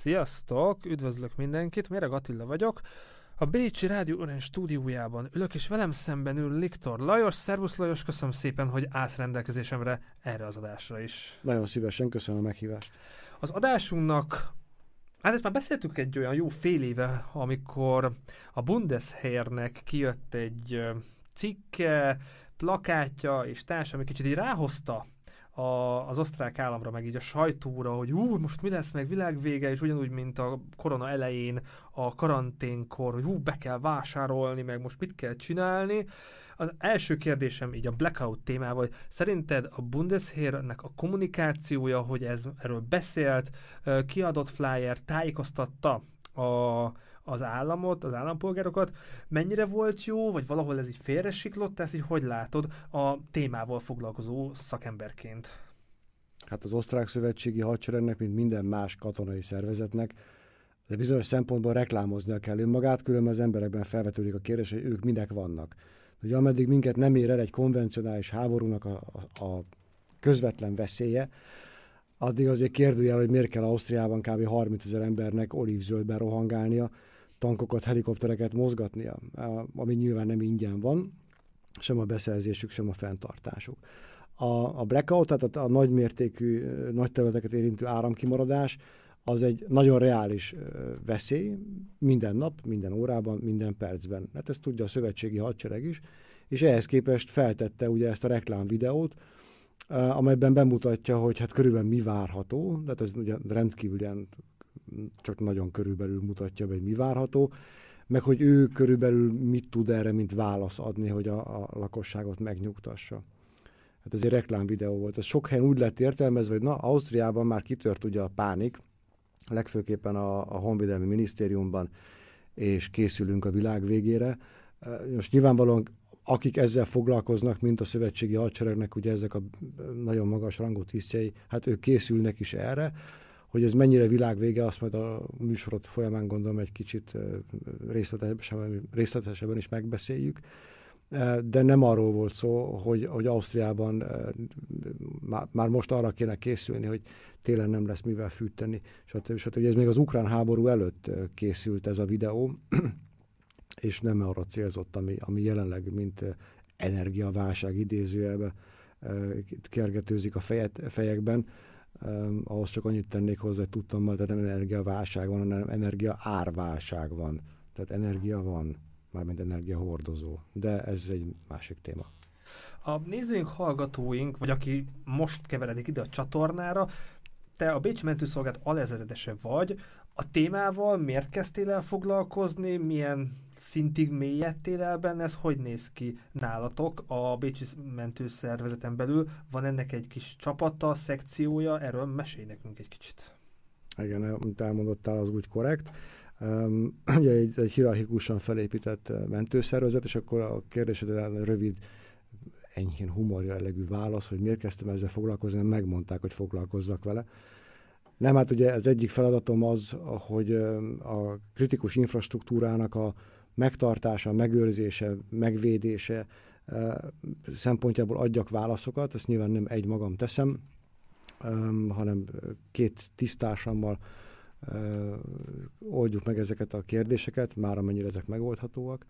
Sziasztok, üdvözlök mindenkit, Méreg Attila vagyok. A Bécsi Rádió Orange stúdiójában ülök, és velem szemben ül Liktor Lajos. Szervusz Lajos, köszönöm szépen, hogy állsz rendelkezésemre erre az adásra is. Nagyon szívesen, köszönöm a meghívást. Az adásunknak Hát ezt már beszéltük egy olyan jó fél éve, amikor a Bundesheernek kijött egy cikke, plakátja és társ, ami kicsit így ráhozta a, az osztrák államra, meg így a sajtóra, hogy hú, most mi lesz meg világvége, és ugyanúgy, mint a korona elején, a karanténkor, hogy hú, be kell vásárolni, meg most mit kell csinálni. Az első kérdésem így a blackout témával, hogy szerinted a Bundesheernek a kommunikációja, hogy ez erről beszélt, kiadott flyer, tájékoztatta a, az államot, az állampolgárokat, mennyire volt jó, vagy valahol ez így félresiklott, ezt így hogy látod a témával foglalkozó szakemberként? Hát az osztrák szövetségi hadseregnek, mint minden más katonai szervezetnek, de bizonyos szempontból reklámoznia kell önmagát, különben az emberekben felvetődik a kérdés, hogy ők minek vannak. Ugye ameddig minket nem ér el egy konvencionális háborúnak a, a, a közvetlen veszélye, addig azért kérdőjel, hogy miért kell Ausztriában kb. 30 ezer embernek olívzöldben rohangálnia, tankokat, helikoptereket mozgatnia, ami nyilván nem ingyen van, sem a beszerzésük, sem a fenntartásuk. A, a blackout, tehát a, a nagymértékű, nagy területeket érintő áramkimaradás, az egy nagyon reális veszély minden nap, minden órában, minden percben. Hát ezt tudja a szövetségi hadsereg is, és ehhez képest feltette ugye ezt a reklám videót, amelyben bemutatja, hogy hát körülbelül mi várható, tehát ez ugye rendkívül ilyen csak nagyon körülbelül mutatja be, hogy mi várható, meg hogy ő körülbelül mit tud erre, mint válasz adni, hogy a, a lakosságot megnyugtassa. Hát ez egy reklámvideó volt. Ez sok helyen úgy lett értelmezve, hogy na, Ausztriában már kitört ugye a pánik, legfőképpen a, a Honvédelmi Minisztériumban, és készülünk a világ végére. Most nyilvánvalóan akik ezzel foglalkoznak, mint a szövetségi hadseregnek, ugye ezek a nagyon magas rangú tisztjei, hát ők készülnek is erre. Hogy ez mennyire világvége, azt majd a műsorot folyamán gondolom egy kicsit részletesebben, részletesebben is megbeszéljük. De nem arról volt szó, hogy, hogy Ausztriában már most arra kéne készülni, hogy télen nem lesz mivel fűteni, stb. stb. Ez még az ukrán háború előtt készült ez a videó, és nem arra célzott, ami, ami jelenleg, mint energiaválság idézőjelbe kergetőzik a fejet, fejekben, Um, ahhoz csak annyit tennék hozzá, hogy tudtam, hogy nem energiaválság van, hanem energia árválság van. Tehát energia van, mármint energia hordozó. De ez egy másik téma. A nézőink, hallgatóink, vagy aki most keveredik ide a csatornára, te a Bécsi Mentőszolgált alezredese vagy. A témával miért kezdtél el foglalkozni? Milyen szintig mélyedtél el benne? Ez hogy néz ki nálatok a Bécsi Mentőszervezeten belül? Van ennek egy kis csapata, szekciója? Erről mesélj nekünk egy kicsit. Igen, amit elmondottál, az úgy korrekt. Um, ugye egy, egy hierarchikusan felépített mentőszervezet, és akkor a kérdésedre rövid enyhén humor jellegű válasz, hogy miért kezdtem ezzel foglalkozni, megmondták, hogy foglalkozzak vele. Nem, hát ugye az egyik feladatom az, hogy a kritikus infrastruktúrának a megtartása, megőrzése, megvédése szempontjából adjak válaszokat, ezt nyilván nem egy magam teszem, hanem két tisztársammal oldjuk meg ezeket a kérdéseket, már amennyire ezek megoldhatóak.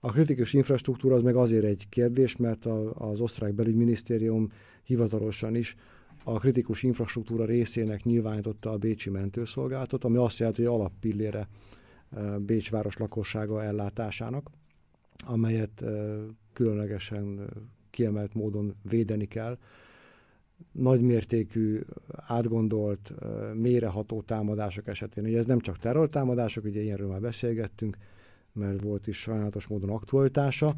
A kritikus infrastruktúra az meg azért egy kérdés, mert a, az osztrák belügyminisztérium hivatalosan is a kritikus infrastruktúra részének nyilvánította a Bécsi mentőszolgálatot, ami azt jelenti, hogy alappillére Bécs város lakossága ellátásának, amelyet különlegesen kiemelt módon védeni kell. Nagymértékű, átgondolt, méreható támadások esetén. Ugye ez nem csak terrortámadások, ugye ilyenről már beszélgettünk, mert volt is sajnálatos módon aktualitása,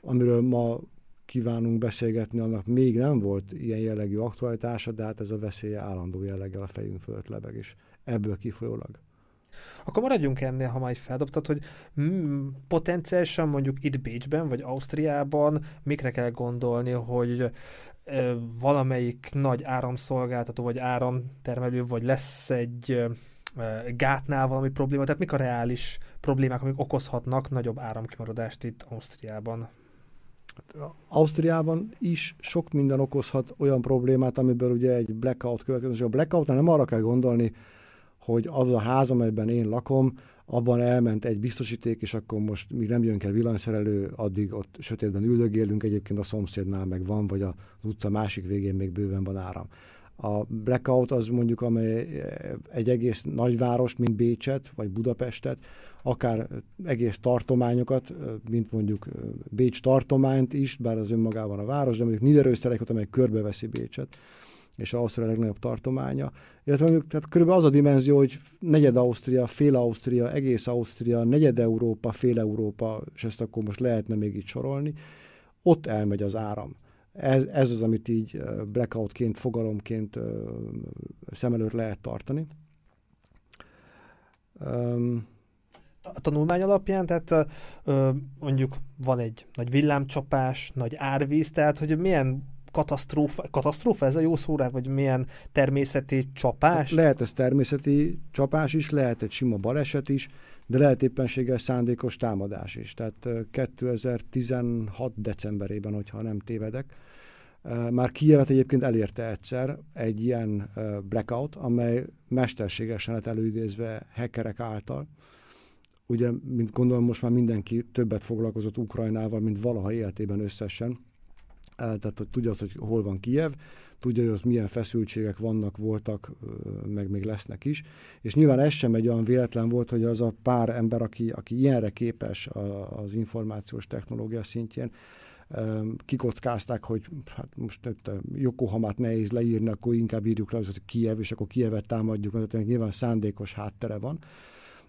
amiről ma kívánunk beszélgetni, annak még nem volt ilyen jellegű aktualitása, de hát ez a veszélye állandó jelleggel a fejünk fölött lebeg, és ebből kifolyólag. Akkor maradjunk ennél, ha már feldobtad, hogy mm, potenciálisan mondjuk itt Bécsben, vagy Ausztriában mikre kell gondolni, hogy ö, valamelyik nagy áramszolgáltató, vagy áramtermelő, vagy lesz egy gátnál valami probléma, tehát mik a reális problémák, amik okozhatnak nagyobb áramkimaradást itt Ausztriában? Ausztriában is sok minden okozhat olyan problémát, amiből ugye egy blackout következik. A blackoutnál nem arra kell gondolni, hogy az a ház, amelyben én lakom, abban elment egy biztosíték, és akkor most míg nem jön kell villanyszerelő, addig ott sötétben üldögélünk, egyébként a szomszédnál meg van, vagy az utca másik végén még bőven van áram. A blackout az mondjuk, amely egy egész nagyvárost, mint Bécset, vagy Budapestet, akár egész tartományokat, mint mondjuk Bécs tartományt is, bár az önmagában a város, de mondjuk Niederösterreichet, amely körbeveszi Bécset, és Ausztria legnagyobb tartománya. Illetve mondjuk, tehát körülbelül az a dimenzió, hogy negyed Ausztria, fél Ausztria, egész Ausztria, negyed Európa, fél Európa, és ezt akkor most lehetne még így sorolni, ott elmegy az áram. Ez, ez az, amit így blackoutként, fogalomként szem előtt lehet tartani. Um, a tanulmány alapján, tehát ö, mondjuk van egy nagy villámcsapás, nagy árvíz, tehát hogy milyen katasztrófa, katasztrófa ez a jó szó, vagy milyen természeti csapás? Lehet ez természeti csapás is, lehet egy sima baleset is, de lehet éppenséggel szándékos támadás is. Tehát 2016 decemberében, hogyha nem tévedek, már Kijevet egyébként elérte egyszer egy ilyen blackout, amely mesterségesen lett előidézve hackerek által. Ugye, mint gondolom, most már mindenki többet foglalkozott Ukrajnával, mint valaha életében összesen tehát hogy tudja azt, hogy hol van Kijev, tudja, hogy ott milyen feszültségek vannak, voltak, meg még lesznek is. És nyilván ez sem egy olyan véletlen volt, hogy az a pár ember, aki, aki ilyenre képes az információs technológia szintjén, kikockázták, hogy hát most itt Yokohamát nehéz leírni, akkor inkább írjuk le, hogy Kiev, és akkor Kievet támadjuk, mert nyilván szándékos háttere van.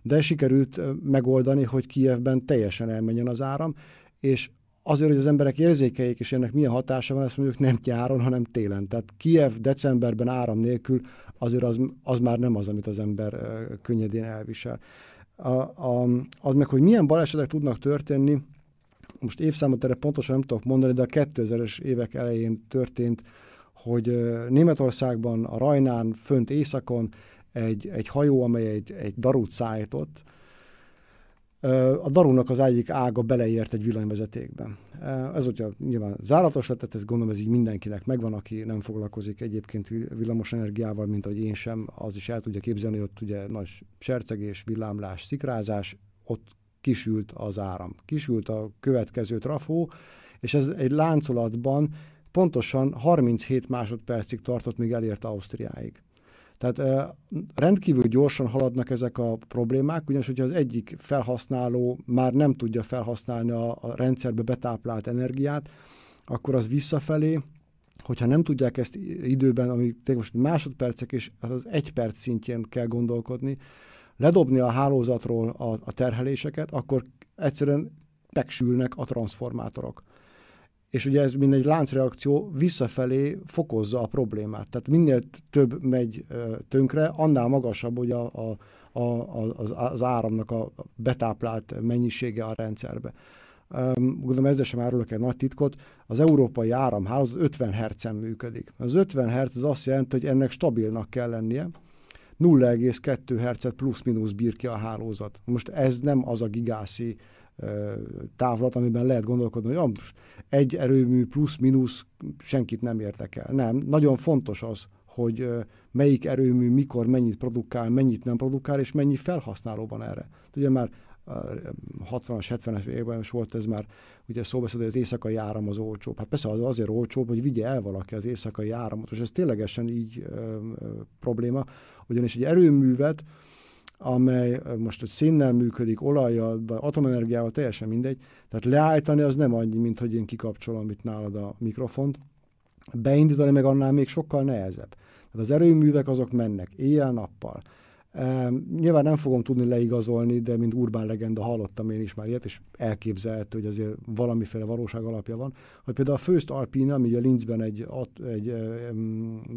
De sikerült megoldani, hogy Kievben teljesen elmenjen az áram, és azért, hogy az emberek érzékeljék, és ennek milyen hatása van, ezt mondjuk nem nyáron, hanem télen. Tehát Kiev decemberben áram nélkül azért az, az már nem az, amit az ember könnyedén elvisel. A, a, az meg, hogy milyen balesetek tudnak történni, most évszámot erre pontosan nem tudok mondani, de a 2000-es évek elején történt, hogy Németországban, a Rajnán, fönt északon egy, egy hajó, amely egy, egy darút szállított, a darúnak az egyik ága beleért egy villanyvezetékbe. Ez hogyha nyilván záratos lett, tehát ezt gondolom ez így mindenkinek megvan, aki nem foglalkozik egyébként villamos energiával, mint ahogy én sem, az is el tudja képzelni, hogy ott ugye nagy sercegés, villámlás, szikrázás, ott kisült az áram. Kisült a következő trafó, és ez egy láncolatban pontosan 37 másodpercig tartott, míg elért Ausztriáig. Tehát rendkívül gyorsan haladnak ezek a problémák, ugyanis hogyha az egyik felhasználó már nem tudja felhasználni a, a rendszerbe betáplált energiát, akkor az visszafelé, hogyha nem tudják ezt időben, ami most másodpercek és az egy perc szintjén kell gondolkodni, ledobni a hálózatról a, a terheléseket, akkor egyszerűen megsülnek a transformátorok és ugye ez egy láncreakció visszafelé fokozza a problémát. Tehát minél több megy tönkre, annál magasabb hogy a, a, a, az, az áramnak a betáplált mennyisége a rendszerbe. Gondolom ezzel sem árulok egy nagy titkot, az európai áramhálózat 50 Hz-en működik. Az 50 Hz az azt jelenti, hogy ennek stabilnak kell lennie, 0,2 Hz plusz-minusz bír ki a hálózat. Most ez nem az a gigászi távlat, amiben lehet gondolkodni, hogy egy erőmű plusz-minusz senkit nem érdekel. Nem, nagyon fontos az, hogy melyik erőmű mikor mennyit produkál, mennyit nem produkál, és mennyi felhasználó van erre. Ugye már 60-as, 70-es években is volt ez már, ugye szóba hogy az éjszakai áram az olcsóbb. Hát persze az azért olcsóbb, hogy vigye el valaki az éjszakai áramot, és ez ténylegesen így ö, ö, probléma, ugyanis egy erőművet, amely most hogy szénnel működik, olajjal, vagy atomenergiával, teljesen mindegy. Tehát leállítani az nem annyi, mint hogy én kikapcsolom itt nálad a mikrofont. Beindítani meg annál még sokkal nehezebb. Tehát az erőművek azok mennek éjjel-nappal. Nyilván nem fogom tudni leigazolni, de mint urbán legenda hallottam én is már ilyet, és elképzelhető, hogy azért valamiféle valóság alapja van, hogy például a Főzt Alpina, ami a Linzben egy, egy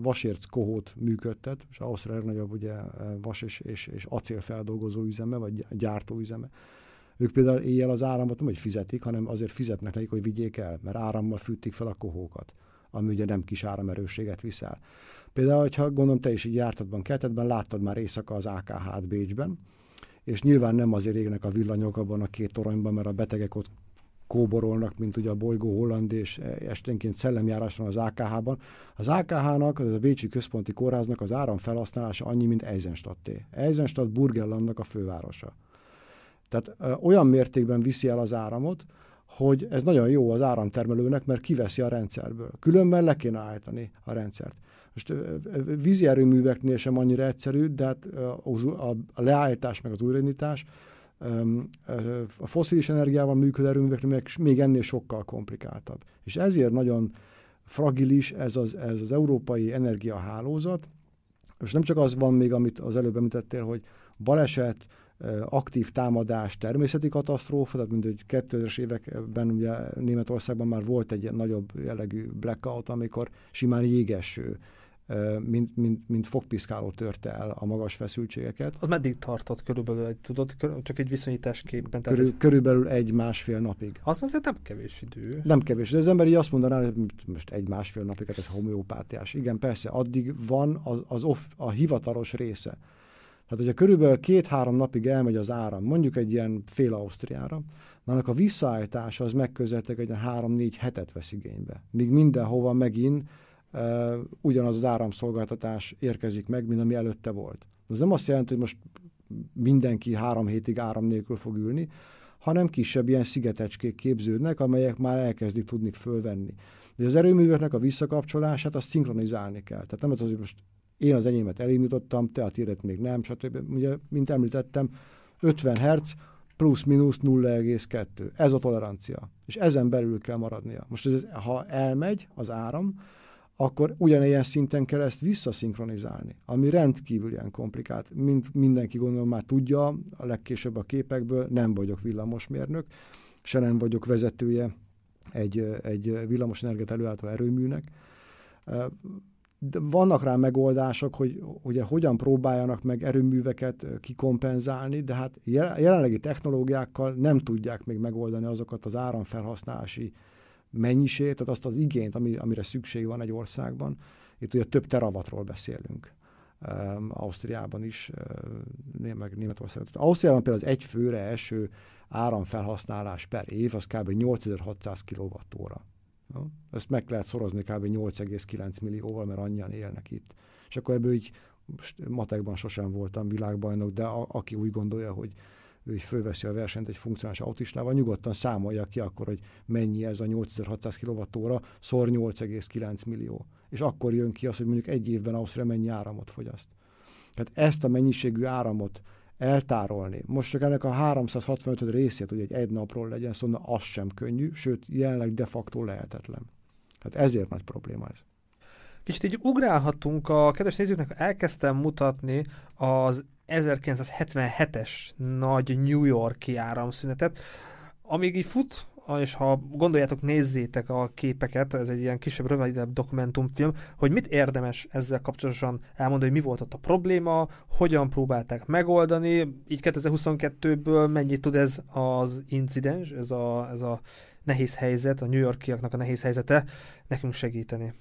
vasérc kohót működtet, és Ausztria legnagyobb ugye vas és, és, és acélfeldolgozó üzeme, vagy gyártóüzeme. Ők például éjjel az áramot nem hogy fizetik, hanem azért fizetnek nekik, hogy vigyék el, mert árammal fűtik fel a kohókat, ami ugye nem kis áramerősséget viszel. Például, hogyha gondolom te is így jártatban, kertetben, láttad már éjszaka az AKH-t Bécsben, és nyilván nem azért égnek a villanyok abban a két toronyban, mert a betegek ott kóborolnak, mint ugye a bolygó Holland, és esténként szellemjárás van az AKH-ban. Az AKH-nak, az a Bécsi Központi Kórháznak az áram felhasználása annyi, mint Eisenstadté. Eisenstadt Burgenlandnak a fővárosa. Tehát ö, olyan mértékben viszi el az áramot, hogy ez nagyon jó az áramtermelőnek, mert kiveszi a rendszerből. Különben le kéne állítani a rendszert. Most vízi erőműveknél sem annyira egyszerű, de hát a leállítás meg az újraindítás a foszilis energiával működő erőműveknél még ennél sokkal komplikáltabb. És ezért nagyon fragilis ez az, ez az európai energiahálózat. És nem csak az van még, amit az előbb említettél, hogy baleset, aktív támadás, természeti katasztrófa, tehát mint hogy 2000-es években ugye Németországban már volt egy nagyobb jellegű blackout, amikor simán jégeső mint, mint, mint fogpiszkáló törte el a magas feszültségeket. Az meddig tartott körülbelül, tudod, csak egy viszonyításképpen? Körül, tehát... Körülbelül egy-másfél napig. Az azért nem kevés idő. Nem kevés, de az ember így azt mondaná, hogy most egy-másfél napig, hát ez homeopátiás. Igen, persze, addig van az, az off, a hivatalos része. Tehát, hogyha körülbelül két-három napig elmegy az áram, mondjuk egy ilyen fél Ausztriára, annak a visszaállítása az megközelítek egy három-négy hetet vesz igénybe. Míg mindenhova megint uh, ugyanaz az áramszolgáltatás érkezik meg, mint ami előtte volt. Ez nem azt jelenti, hogy most mindenki három hétig áram nélkül fog ülni, hanem kisebb ilyen szigetecskék képződnek, amelyek már elkezdik tudni fölvenni. De az erőműveknek a visszakapcsolását azt szinkronizálni kell. Tehát nem az, hogy most én az enyémet elindítottam, te a tiédet még nem, stb. Ugye, mint említettem, 50 Hz plusz-minusz 0,2. Ez a tolerancia. És ezen belül kell maradnia. Most ez, ha elmegy az áram, akkor ugyanilyen szinten kell ezt visszaszinkronizálni, ami rendkívül ilyen komplikált. Mint mindenki gondolom már tudja, a legkésőbb a képekből nem vagyok villamosmérnök, se nem vagyok vezetője egy, egy villamosenergiát előállító erőműnek. De vannak rá megoldások, hogy ugye hogyan próbáljanak meg erőműveket kikompenzálni, de hát jelenlegi technológiákkal nem tudják még megoldani azokat az áramfelhasználási mennyiségét, tehát azt az igényt, ami, amire szükség van egy országban. Itt ugye több teravatról beszélünk. Um, Ausztriában is, uh, meg Németországban. Ausztriában például az egy főre eső áramfelhasználás per év, az kb. 8600 kWh. No? Ezt meg lehet szorozni kb. 8,9 millióval, mert annyian élnek itt. És akkor ebből így, most matekban sosem voltam világbajnok, de a, aki úgy gondolja, hogy ő is fölveszi a versenyt egy funkcionális autistával, nyugodtan számolja ki akkor, hogy mennyi ez a 8600 kWh szor 8,9 millió. És akkor jön ki az, hogy mondjuk egy évben Ausztria mennyi áramot fogyaszt. Tehát ezt a mennyiségű áramot eltárolni. Most csak ennek a 365 részét, hogy egy egy napról legyen, szóval az sem könnyű, sőt, jelenleg de facto lehetetlen. Hát ezért nagy probléma ez. Kicsit így ugrálhatunk a kedves nézőknek, elkezdtem mutatni az 1977-es nagy New Yorki áramszünetet, amíg így fut, és ha gondoljátok, nézzétek a képeket, ez egy ilyen kisebb, rövidebb dokumentumfilm, hogy mit érdemes ezzel kapcsolatosan elmondani, hogy mi volt ott a probléma, hogyan próbálták megoldani, így 2022-ből mennyit tud ez az incidens, ez a, ez a nehéz helyzet, a New Yorkiaknak a nehéz helyzete nekünk segíteni.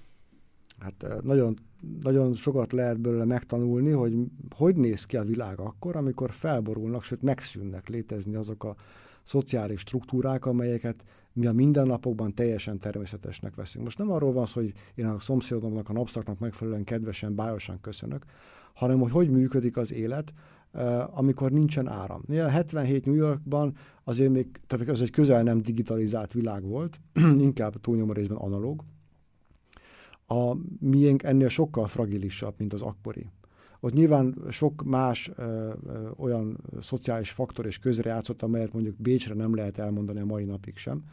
Hát nagyon, nagyon sokat lehet belőle megtanulni, hogy hogy néz ki a világ akkor, amikor felborulnak, sőt megszűnnek létezni azok a szociális struktúrák, amelyeket mi a mindennapokban teljesen természetesnek veszünk. Most nem arról van szó, hogy én a szomszédomnak, a napszaknak megfelelően kedvesen, bájosan köszönök, hanem hogy hogy működik az élet, amikor nincsen áram. 77 New Yorkban azért még, tehát ez egy közel nem digitalizált világ volt, inkább túlnyomó részben analóg, a miénk ennél sokkal fragilisabb, mint az akkori. Ott nyilván sok más ö, ö, olyan szociális faktor és közrejátszott, amelyet mondjuk Bécsre nem lehet elmondani a mai napig sem.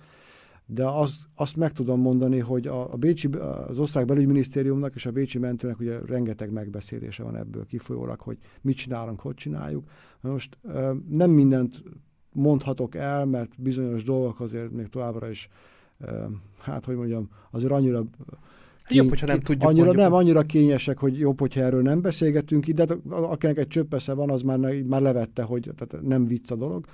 De az, azt meg tudom mondani, hogy a, a Bécsi, az osztrák belügyminisztériumnak és a Bécsi mentőnek ugye rengeteg megbeszélése van ebből kifolyólag, hogy mit csinálunk, hogy csináljuk. Most ö, nem mindent mondhatok el, mert bizonyos dolgok azért még továbbra is, hát hogy mondjam, azért annyira Kény, jobb, hogyha nem tudjuk. Annyira, mondjuk. nem, annyira kényesek, hogy jobb, hogyha erről nem beszélgetünk de hát akinek egy csöppesze van, az már, már levette, hogy tehát nem vicc a dolog.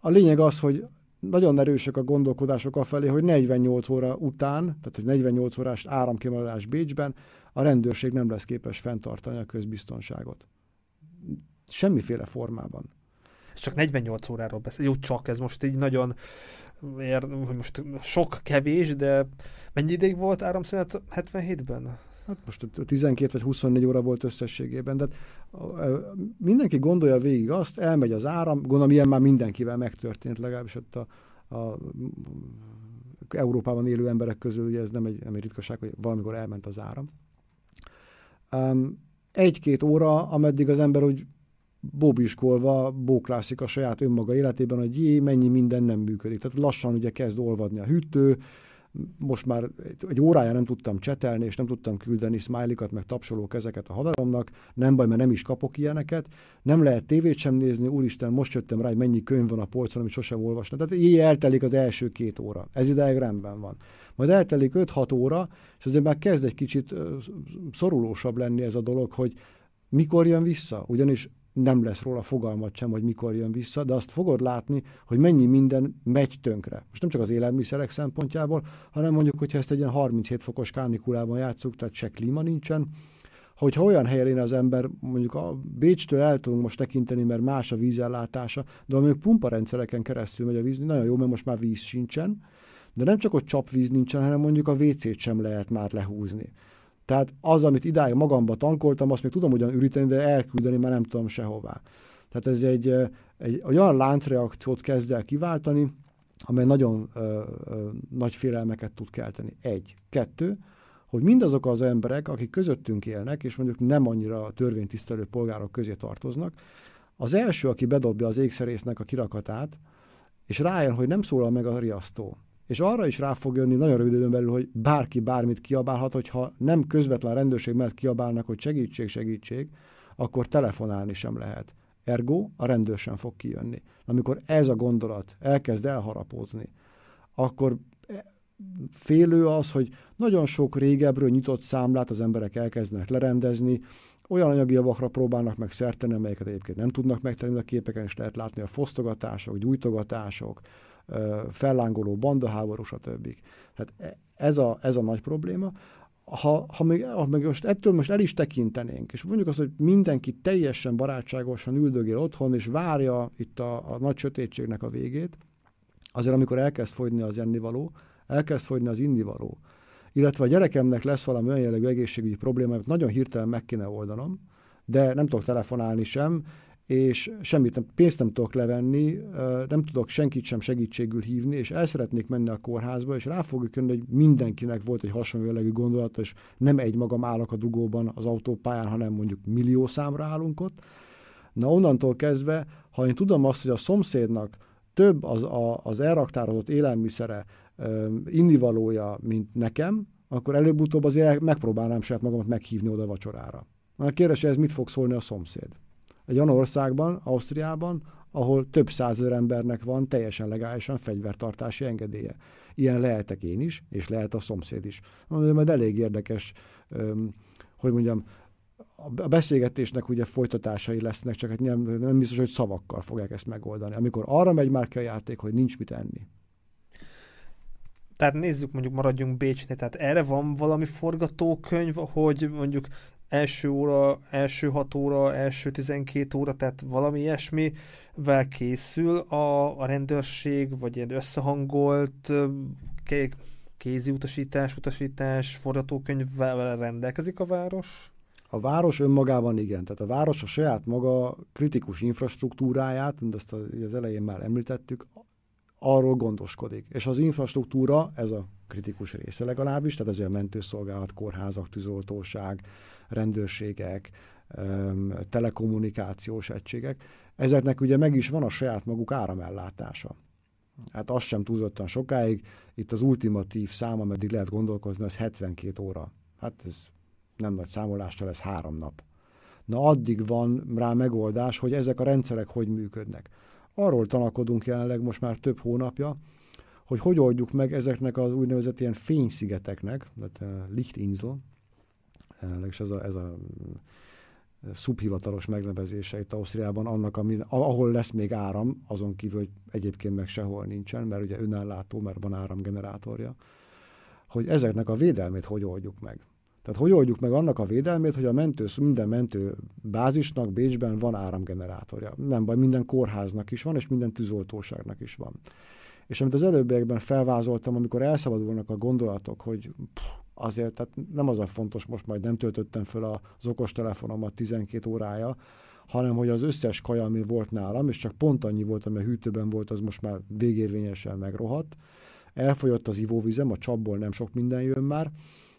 A lényeg az, hogy nagyon erősek a gondolkodások a felé, hogy 48 óra után, tehát hogy 48 órás áramkimaradás Bécsben, a rendőrség nem lesz képes fenntartani a közbiztonságot. Semmiféle formában. Ez csak 48 óráról beszél. Jó, csak ez most így nagyon ér, most sok kevés, de mennyi ideig volt áramszünet 77-ben? Hát most 12 vagy 24 óra volt összességében, de mindenki gondolja végig azt, elmegy az áram, gondolom ilyen már mindenkivel megtörtént, legalábbis ott a, a Európában élő emberek közül, ugye ez nem egy, nem egy ritkaság, hogy valamikor elment az áram. Um, egy-két óra, ameddig az ember úgy bóbiskolva bóklászik a saját önmaga életében, hogy jé, mennyi minden nem működik. Tehát lassan ugye kezd olvadni a hűtő, most már egy órája nem tudtam csetelni, és nem tudtam küldeni smiley meg tapsoló kezeket a haveromnak, nem baj, mert nem is kapok ilyeneket, nem lehet tévét sem nézni, úristen, most jöttem rá, hogy mennyi könyv van a polcon, amit sosem olvastam. Tehát így eltelik az első két óra. Ez ideig rendben van. Majd eltelik 5-6 óra, és azért már kezd egy kicsit szorulósabb lenni ez a dolog, hogy mikor jön vissza. Ugyanis nem lesz róla fogalmat sem, hogy mikor jön vissza, de azt fogod látni, hogy mennyi minden megy tönkre. Most nem csak az élelmiszerek szempontjából, hanem mondjuk, hogyha ezt egy ilyen 37 fokos kánikulában játszunk, tehát se klíma nincsen, hogyha olyan helyen az ember, mondjuk a Bécstől el tudunk most tekinteni, mert más a vízellátása, de mondjuk pumparendszereken keresztül megy a víz, nagyon jó, mert most már víz sincsen, de nem csak, hogy csapvíz nincsen, hanem mondjuk a WC-t sem lehet már lehúzni. Tehát az, amit idáig magamba tankoltam, azt még tudom ugyan üríteni, de elküldeni már nem tudom sehová. Tehát ez egy, egy olyan láncreakciót kezd el kiváltani, amely nagyon ö, ö, nagy félelmeket tud kelteni. Egy. Kettő, hogy mindazok az emberek, akik közöttünk élnek, és mondjuk nem annyira törvénytisztelő polgárok közé tartoznak, az első, aki bedobja az ékszerésznek a kirakatát, és rájön, hogy nem szólal meg a riasztó, és arra is rá fog jönni nagyon rövid időn belül, hogy bárki bármit kiabálhat, hogyha nem közvetlen rendőrség mellett kiabálnak, hogy segítség, segítség, akkor telefonálni sem lehet. Ergo a rendőr sem fog kijönni. Amikor ez a gondolat elkezd elharapózni, akkor félő az, hogy nagyon sok régebről nyitott számlát az emberek elkezdenek lerendezni, olyan anyagi javakra próbálnak meg szerteni, amelyeket egyébként nem tudnak megtenni, a képeken is lehet látni a fosztogatások, gyújtogatások, fellángoló bandaháború, stb. Tehát e, ez a, ez a nagy probléma. Ha, ha, még, ha még most ettől most el is tekintenénk, és mondjuk azt, hogy mindenki teljesen barátságosan üldögél otthon, és várja itt a, a nagy sötétségnek a végét, azért amikor elkezd fogyni az ennivaló, elkezd fogyni az indivaló, illetve a gyerekemnek lesz valami olyan jellegű egészségügyi probléma, amit nagyon hirtelen meg kéne oldanom, de nem tudok telefonálni sem, és semmit nem, pénzt nem tudok levenni, nem tudok senkit sem segítségül hívni, és el szeretnék menni a kórházba, és rá fogjuk jönni, hogy mindenkinek volt egy hasonló jellegű gondolata, és nem egy magam állok a dugóban az autópályán, hanem mondjuk millió számra állunk ott. Na onnantól kezdve, ha én tudom azt, hogy a szomszédnak több az, a, az elraktározott élelmiszere, innivalója, mint nekem, akkor előbb-utóbb azért megpróbálnám saját magamat meghívni oda vacsorára. A kérdés, ez mit fog szólni a szomszéd? Egy olyan országban, Ausztriában, ahol több százezer embernek van teljesen legálisan fegyvertartási engedélye. Ilyen lehetek én is, és lehet a szomszéd is. Mondom, hogy elég érdekes, hogy mondjam, a beszélgetésnek ugye folytatásai lesznek, csak hát nem, nem biztos, hogy szavakkal fogják ezt megoldani. Amikor arra megy már ki a játék, hogy nincs mit enni. Tehát nézzük, mondjuk maradjunk Bécsnél, tehát erre van valami forgatókönyv, hogy mondjuk első óra, első hat óra, első 12 óra, tehát valami ilyesmivel készül a, a rendőrség, vagy ilyen összehangolt kézi utasítás, utasítás, forgatókönyvvel rendelkezik a város? A város önmagában igen. Tehát a város a saját maga kritikus infrastruktúráját, mint azt az elején már említettük, arról gondoskodik. És az infrastruktúra, ez a kritikus része legalábbis, tehát ezért a mentőszolgálat, kórházak, tűzoltóság, rendőrségek, telekommunikációs egységek, ezeknek ugye meg is van a saját maguk áramellátása. Hát az sem túlzottan sokáig, itt az ultimatív szám, ameddig lehet gondolkozni, az 72 óra. Hát ez nem nagy számolással, ez három nap. Na addig van rá megoldás, hogy ezek a rendszerek hogy működnek. Arról tanakodunk jelenleg most már több hónapja, hogy hogy oldjuk meg ezeknek az úgynevezett ilyen fényszigeteknek, tehát uh, Lichtinsel, és ez a, ez a szubhivatalos megnevezése itt Ausztriában annak, ami, ahol lesz még áram, azon kívül, hogy egyébként meg sehol nincsen, mert ugye önellátó, mert van áramgenerátorja, hogy ezeknek a védelmét hogy oldjuk meg. Tehát hogy oldjuk meg annak a védelmét, hogy a mentő, minden mentő bázisnak Bécsben van áramgenerátorja. Nem baj, minden kórháznak is van, és minden tűzoltóságnak is van. És amit az előbbiekben felvázoltam, amikor elszabadulnak a gondolatok, hogy pff, azért, tehát nem az a fontos, most majd nem töltöttem föl az okostelefonomat 12 órája, hanem hogy az összes kaja, ami volt nálam, és csak pont annyi volt, ami a hűtőben volt, az most már végérvényesen megrohadt. Elfogyott az ivóvizem, a csapból nem sok minden jön már,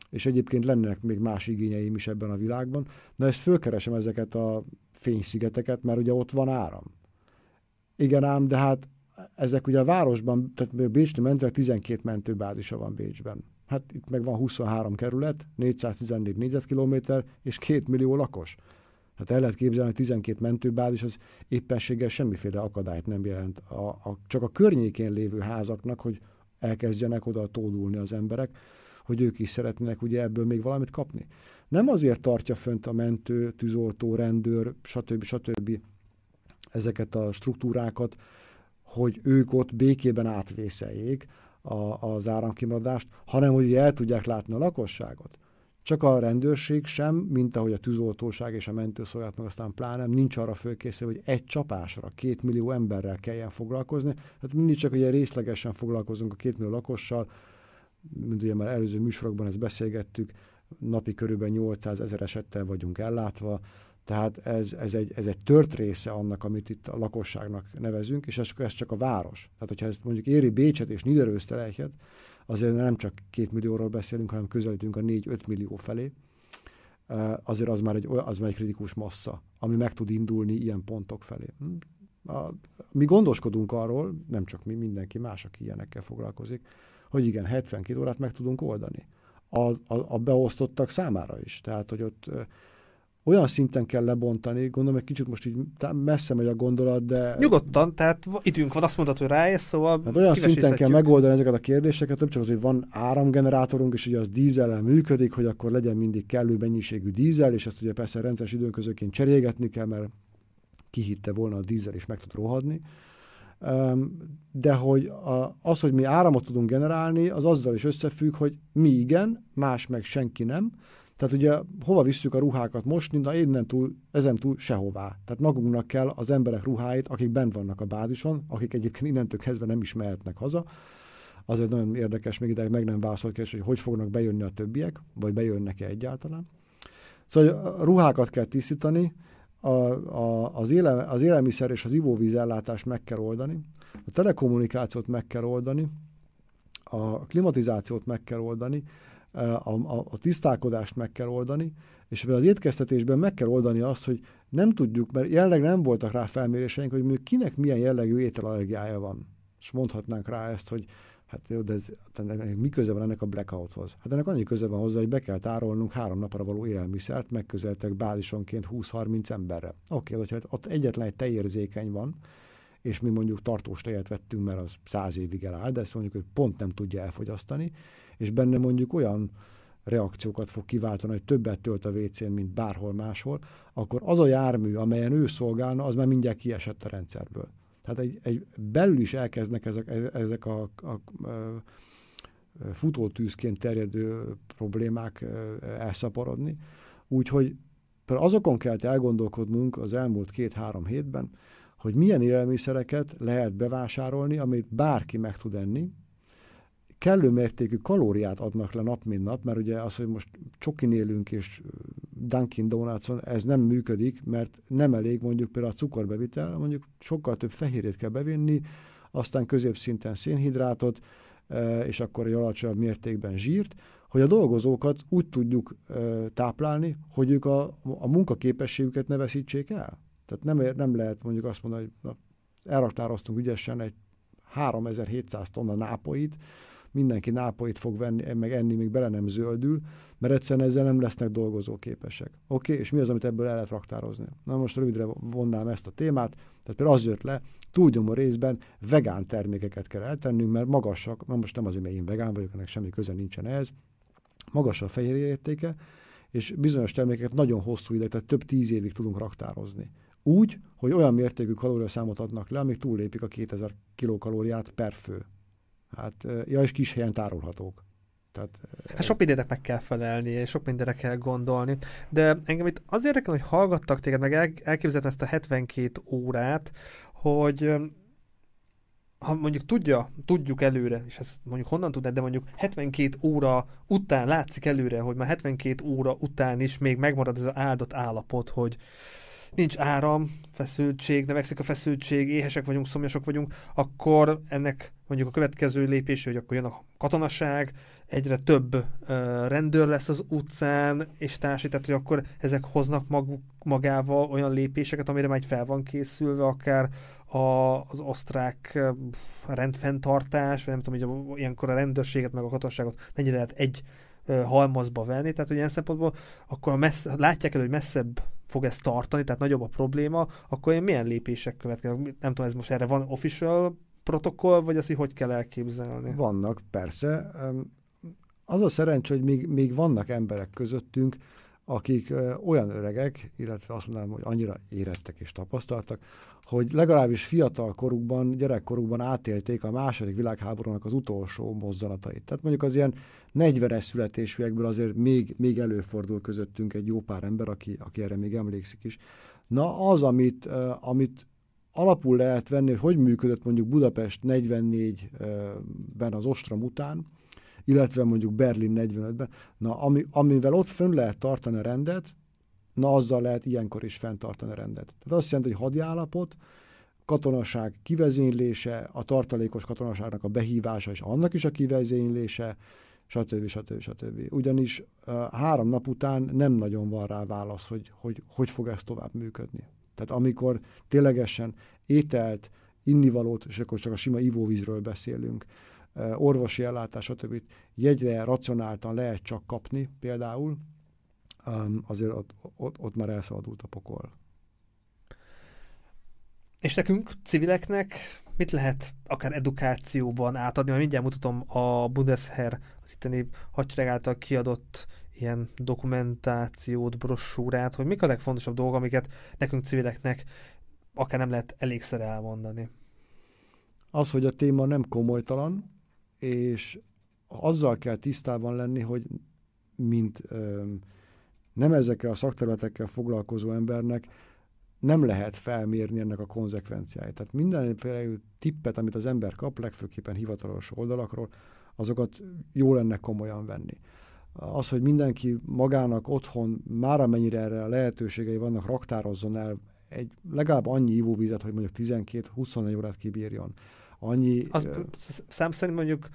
és egyébként lennének még más igényeim is ebben a világban, de ezt fölkeresem ezeket a fényszigeteket, mert ugye ott van áram. Igen ám, de hát ezek ugye a városban, tehát Bécsnél mentőnek 12 mentőbázisa van Bécsben. Hát itt meg van 23 kerület, 414 négyzetkilométer és 2 millió lakos. Hát el lehet képzelni, hogy 12 mentőbázis az éppenséggel semmiféle akadályt nem jelent. A, a, csak a környékén lévő házaknak, hogy elkezdjenek oda tódulni az emberek, hogy ők is szeretnének ugye ebből még valamit kapni. Nem azért tartja fönt a mentő, tűzoltó, rendőr, stb. stb. ezeket a struktúrákat, hogy ők ott békében átvészeljék a, az áramkimaradást, hanem hogy el tudják látni a lakosságot. Csak a rendőrség sem, mint ahogy a tűzoltóság és a mentőszolgálat, meg aztán pláne nincs arra fölkészülve, hogy egy csapásra két millió emberrel kelljen foglalkozni. Hát mindig csak ugye részlegesen foglalkozunk a két millió lakossal, mint ugye már előző műsorokban ezt beszélgettük, napi körülbelül 800 ezer esettel vagyunk ellátva, tehát ez, ez, egy, ez egy tört része annak, amit itt a lakosságnak nevezünk, és ez, ez csak a város. Tehát, hogyha ezt mondjuk éri Bécset és Niederösterreichet, azért nem csak két millióról beszélünk, hanem közelítünk a 4-5 millió felé, azért az már, egy, az már egy kritikus massza, ami meg tud indulni ilyen pontok felé. Hm? Mi gondoskodunk arról, nem csak mi, mindenki más, aki ilyenekkel foglalkozik, hogy igen, 72 órát meg tudunk oldani. A, a, a beosztottak számára is. Tehát, hogy ott olyan szinten kell lebontani, gondolom, egy kicsit most így messze megy a gondolat, de... Nyugodtan, tehát időnk van, azt mondhatod, hogy rájössz, szóval hát olyan szinten kell megoldani ezeket a kérdéseket, nem csak az, hogy van áramgenerátorunk, és ugye az dízellel működik, hogy akkor legyen mindig kellő mennyiségű dízel, és ezt ugye persze rendszeres időközöként cserélgetni kell, mert kihitte volna a dízel, és meg tud rohadni. De hogy az, hogy mi áramot tudunk generálni, az azzal is összefügg, hogy mi igen, más meg senki nem, tehát ugye hova visszük a ruhákat most, na innen túl, ezen túl sehová. Tehát magunknak kell az emberek ruháit, akik bent vannak a bázison, akik egyébként innentől kezdve nem is mehetnek haza. Az egy nagyon érdekes, még ideig meg nem válaszolt kérdés, hogy hogy fognak bejönni a többiek, vagy bejönnek-e egyáltalán. Szóval a ruhákat kell tisztítani, a, a, az, élel, az élelmiszer és az ivóvíz ellátást meg kell oldani, a telekommunikációt meg kell oldani, a klimatizációt meg kell oldani, a, a, a tisztálkodást meg kell oldani, és az étkeztetésben meg kell oldani azt, hogy nem tudjuk, mert jelenleg nem voltak rá felméréseink, hogy mondjuk kinek milyen jellegű ételallergiája van. És mondhatnánk rá ezt, hogy hát jó, de ez, ennek, mi köze van ennek a blackouthoz? Hát ennek annyi köze van hozzá, hogy be kell tárolnunk három napra való élelmiszert, megközeltek bázisonként 20-30 emberre. Oké, okay, hogyha ott egyetlen egy tejérzékeny van, és mi mondjuk tartós tejet vettünk, mert az száz évig eláll, de ezt mondjuk, hogy pont nem tudja elfogyasztani, és benne mondjuk olyan reakciókat fog kiváltani, hogy többet tölt a WC-n, mint bárhol máshol, akkor az a jármű, amelyen ő szolgálna, az már mindjárt kiesett a rendszerből. Tehát egy, egy belül is elkezdnek ezek, ezek a, a, a futótűzként terjedő problémák elszaporodni. Úgyhogy azokon kell elgondolkodnunk az elmúlt két-három hétben, hogy milyen élelmiszereket lehet bevásárolni, amit bárki meg tud enni, kellő mértékű kalóriát adnak le nap, mint nap, mert ugye az, hogy most csokin élünk és Dunkin Donutson, ez nem működik, mert nem elég mondjuk például a cukorbevitel, mondjuk sokkal több fehérjét kell bevinni, aztán középszinten szénhidrátot, és akkor egy alacsonyabb mértékben zsírt, hogy a dolgozókat úgy tudjuk táplálni, hogy ők a, a munkaképességüket ne veszítsék el. Tehát nem, nem lehet mondjuk azt mondani, hogy na, elraktároztunk ügyesen egy 3700 tonna nápoit, mindenki nápoit fog venni, meg enni, még bele nem zöldül, mert egyszerűen ezzel nem lesznek dolgozóképesek. Oké, okay? és mi az, amit ebből el lehet raktározni? Na most rövidre vonnám ezt a témát, tehát például az jött le, túlnyomó részben vegán termékeket kell eltennünk, mert magasak, na most nem azért, mert én vegán vagyok, ennek semmi köze nincsen ehhez, magas a fehérje értéke, és bizonyos termékeket nagyon hosszú ideig, tehát több tíz évig tudunk raktározni. Úgy, hogy olyan mértékű kalóriaszámot adnak le, amik túllépik a 2000 kilokalóriát per fő. Hát, ja, és kis helyen tárolhatók. Tehát, hát sok mindenek meg kell felelni, és sok mindenre kell gondolni. De engem itt az érdekel, hogy hallgattak téged, meg el, elképzeltem ezt a 72 órát, hogy ha mondjuk tudja, tudjuk előre, és ezt mondjuk honnan tudnád, de mondjuk 72 óra után látszik előre, hogy már 72 óra után is még megmarad ez az áldott állapot, hogy nincs áram, feszültség, növekszik a feszültség, éhesek vagyunk, szomjasok vagyunk, akkor ennek mondjuk a következő lépés, hogy akkor jön a katonaság, egyre több uh, rendőr lesz az utcán, és társai, tehát hogy akkor ezek hoznak maguk, magával olyan lépéseket, amire már fel van készülve, akár a, az osztrák uh, rendfenntartás, vagy nem tudom, hogy ilyenkor a rendőrséget, meg a katonaságot mennyire lehet egy uh, halmazba venni, tehát hogy ilyen szempontból akkor messze, látják el, hogy messzebb fog ez tartani, tehát nagyobb a probléma, akkor ilyen milyen lépések következnek? Nem tudom, ez most erre van official protokoll, vagy azt hogy kell elképzelni? Vannak, persze. Az a szerencsé, hogy még, még vannak emberek közöttünk, akik olyan öregek, illetve azt mondanám, hogy annyira érettek és tapasztaltak, hogy legalábbis fiatal korukban, gyerekkorukban átélték a második világháborúnak az utolsó mozzanatait. Tehát mondjuk az ilyen 40-es születésűekből azért még, még előfordul közöttünk egy jó pár ember, aki, aki erre még emlékszik is. Na az, amit, amit alapul lehet venni, hogy hogy működött mondjuk Budapest 44-ben az Ostrom után, illetve mondjuk Berlin 45-ben, na ami, amivel ott fönn lehet tartani a rendet, na azzal lehet ilyenkor is fenntartani a rendet. Tehát azt jelenti, hogy hadiállapot, katonaság kivezénylése, a tartalékos katonaságnak a behívása és annak is a kivezénylése, stb. stb. stb. Ugyanis három nap után nem nagyon van rá válasz, hogy hogy, hogy fog ez tovább működni. Tehát amikor ténylegesen ételt, innivalót, és akkor csak a sima ivóvízről beszélünk, orvosi ellátás, stb. jegyre racionáltan lehet csak kapni például, azért ott, ott, ott már elszabadult a pokol. És nekünk, civileknek mit lehet akár edukációban átadni? Mert mindjárt mutatom a Bundesheer, az itteni hadsereg által kiadott ilyen dokumentációt, brossúrát, hogy mik a legfontosabb dolgok, amiket nekünk civileknek akár nem lehet elégszer elmondani. Az, hogy a téma nem komolytalan, és azzal kell tisztában lenni, hogy mint ö, nem ezekkel a szakterületekkel foglalkozó embernek nem lehet felmérni ennek a konzekvenciáit. Tehát mindenféle tippet, amit az ember kap, legfőképpen hivatalos oldalakról, azokat jó lenne komolyan venni. Az, hogy mindenki magának otthon már amennyire erre a lehetőségei vannak, raktározzon el egy legalább annyi ivóvizet, hogy mondjuk 12-24 órát kibírjon. Annyi... Az, szám szerint mondjuk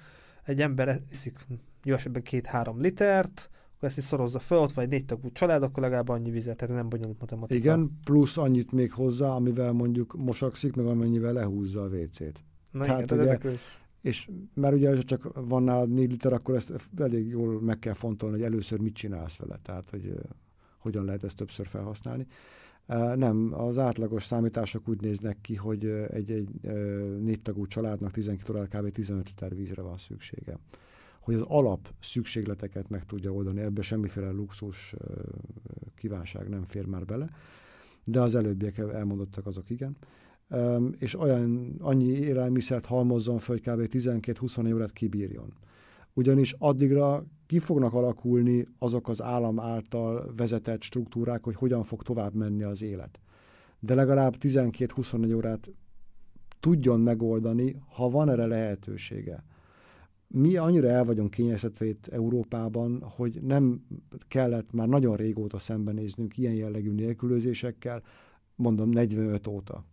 egy ember iszik jó esetben két-három litert, akkor ezt is szorozza föl, ott vagy négy tagú család, akkor legalább annyi vizet, tehát nem bonyolult matematika. Igen, plusz annyit még hozzá, amivel mondjuk mosakszik, meg amennyivel lehúzza a WC-t. Na tehát igen, ugye, is. És mert ugye csak van nálad négy liter, akkor ezt elég jól meg kell fontolni, hogy először mit csinálsz vele, tehát hogy uh, hogyan lehet ezt többször felhasználni. Uh, nem, az átlagos számítások úgy néznek ki, hogy egy, egy uh, négy tagú családnak 12 órán kb. 15 liter vízre van szüksége hogy az alap szükségleteket meg tudja oldani. Ebbe semmiféle luxus kívánság nem fér már bele, de az előbbiek elmondottak azok igen. És olyan, annyi élelmiszert halmozzon föl, hogy kb. 12-20 órát kibírjon. Ugyanis addigra ki fognak alakulni azok az állam által vezetett struktúrák, hogy hogyan fog tovább menni az élet. De legalább 12-24 órát tudjon megoldani, ha van erre lehetősége mi annyira el vagyunk kényeztetve Európában, hogy nem kellett már nagyon régóta szembenéznünk ilyen jellegű nélkülözésekkel, mondom 45 óta.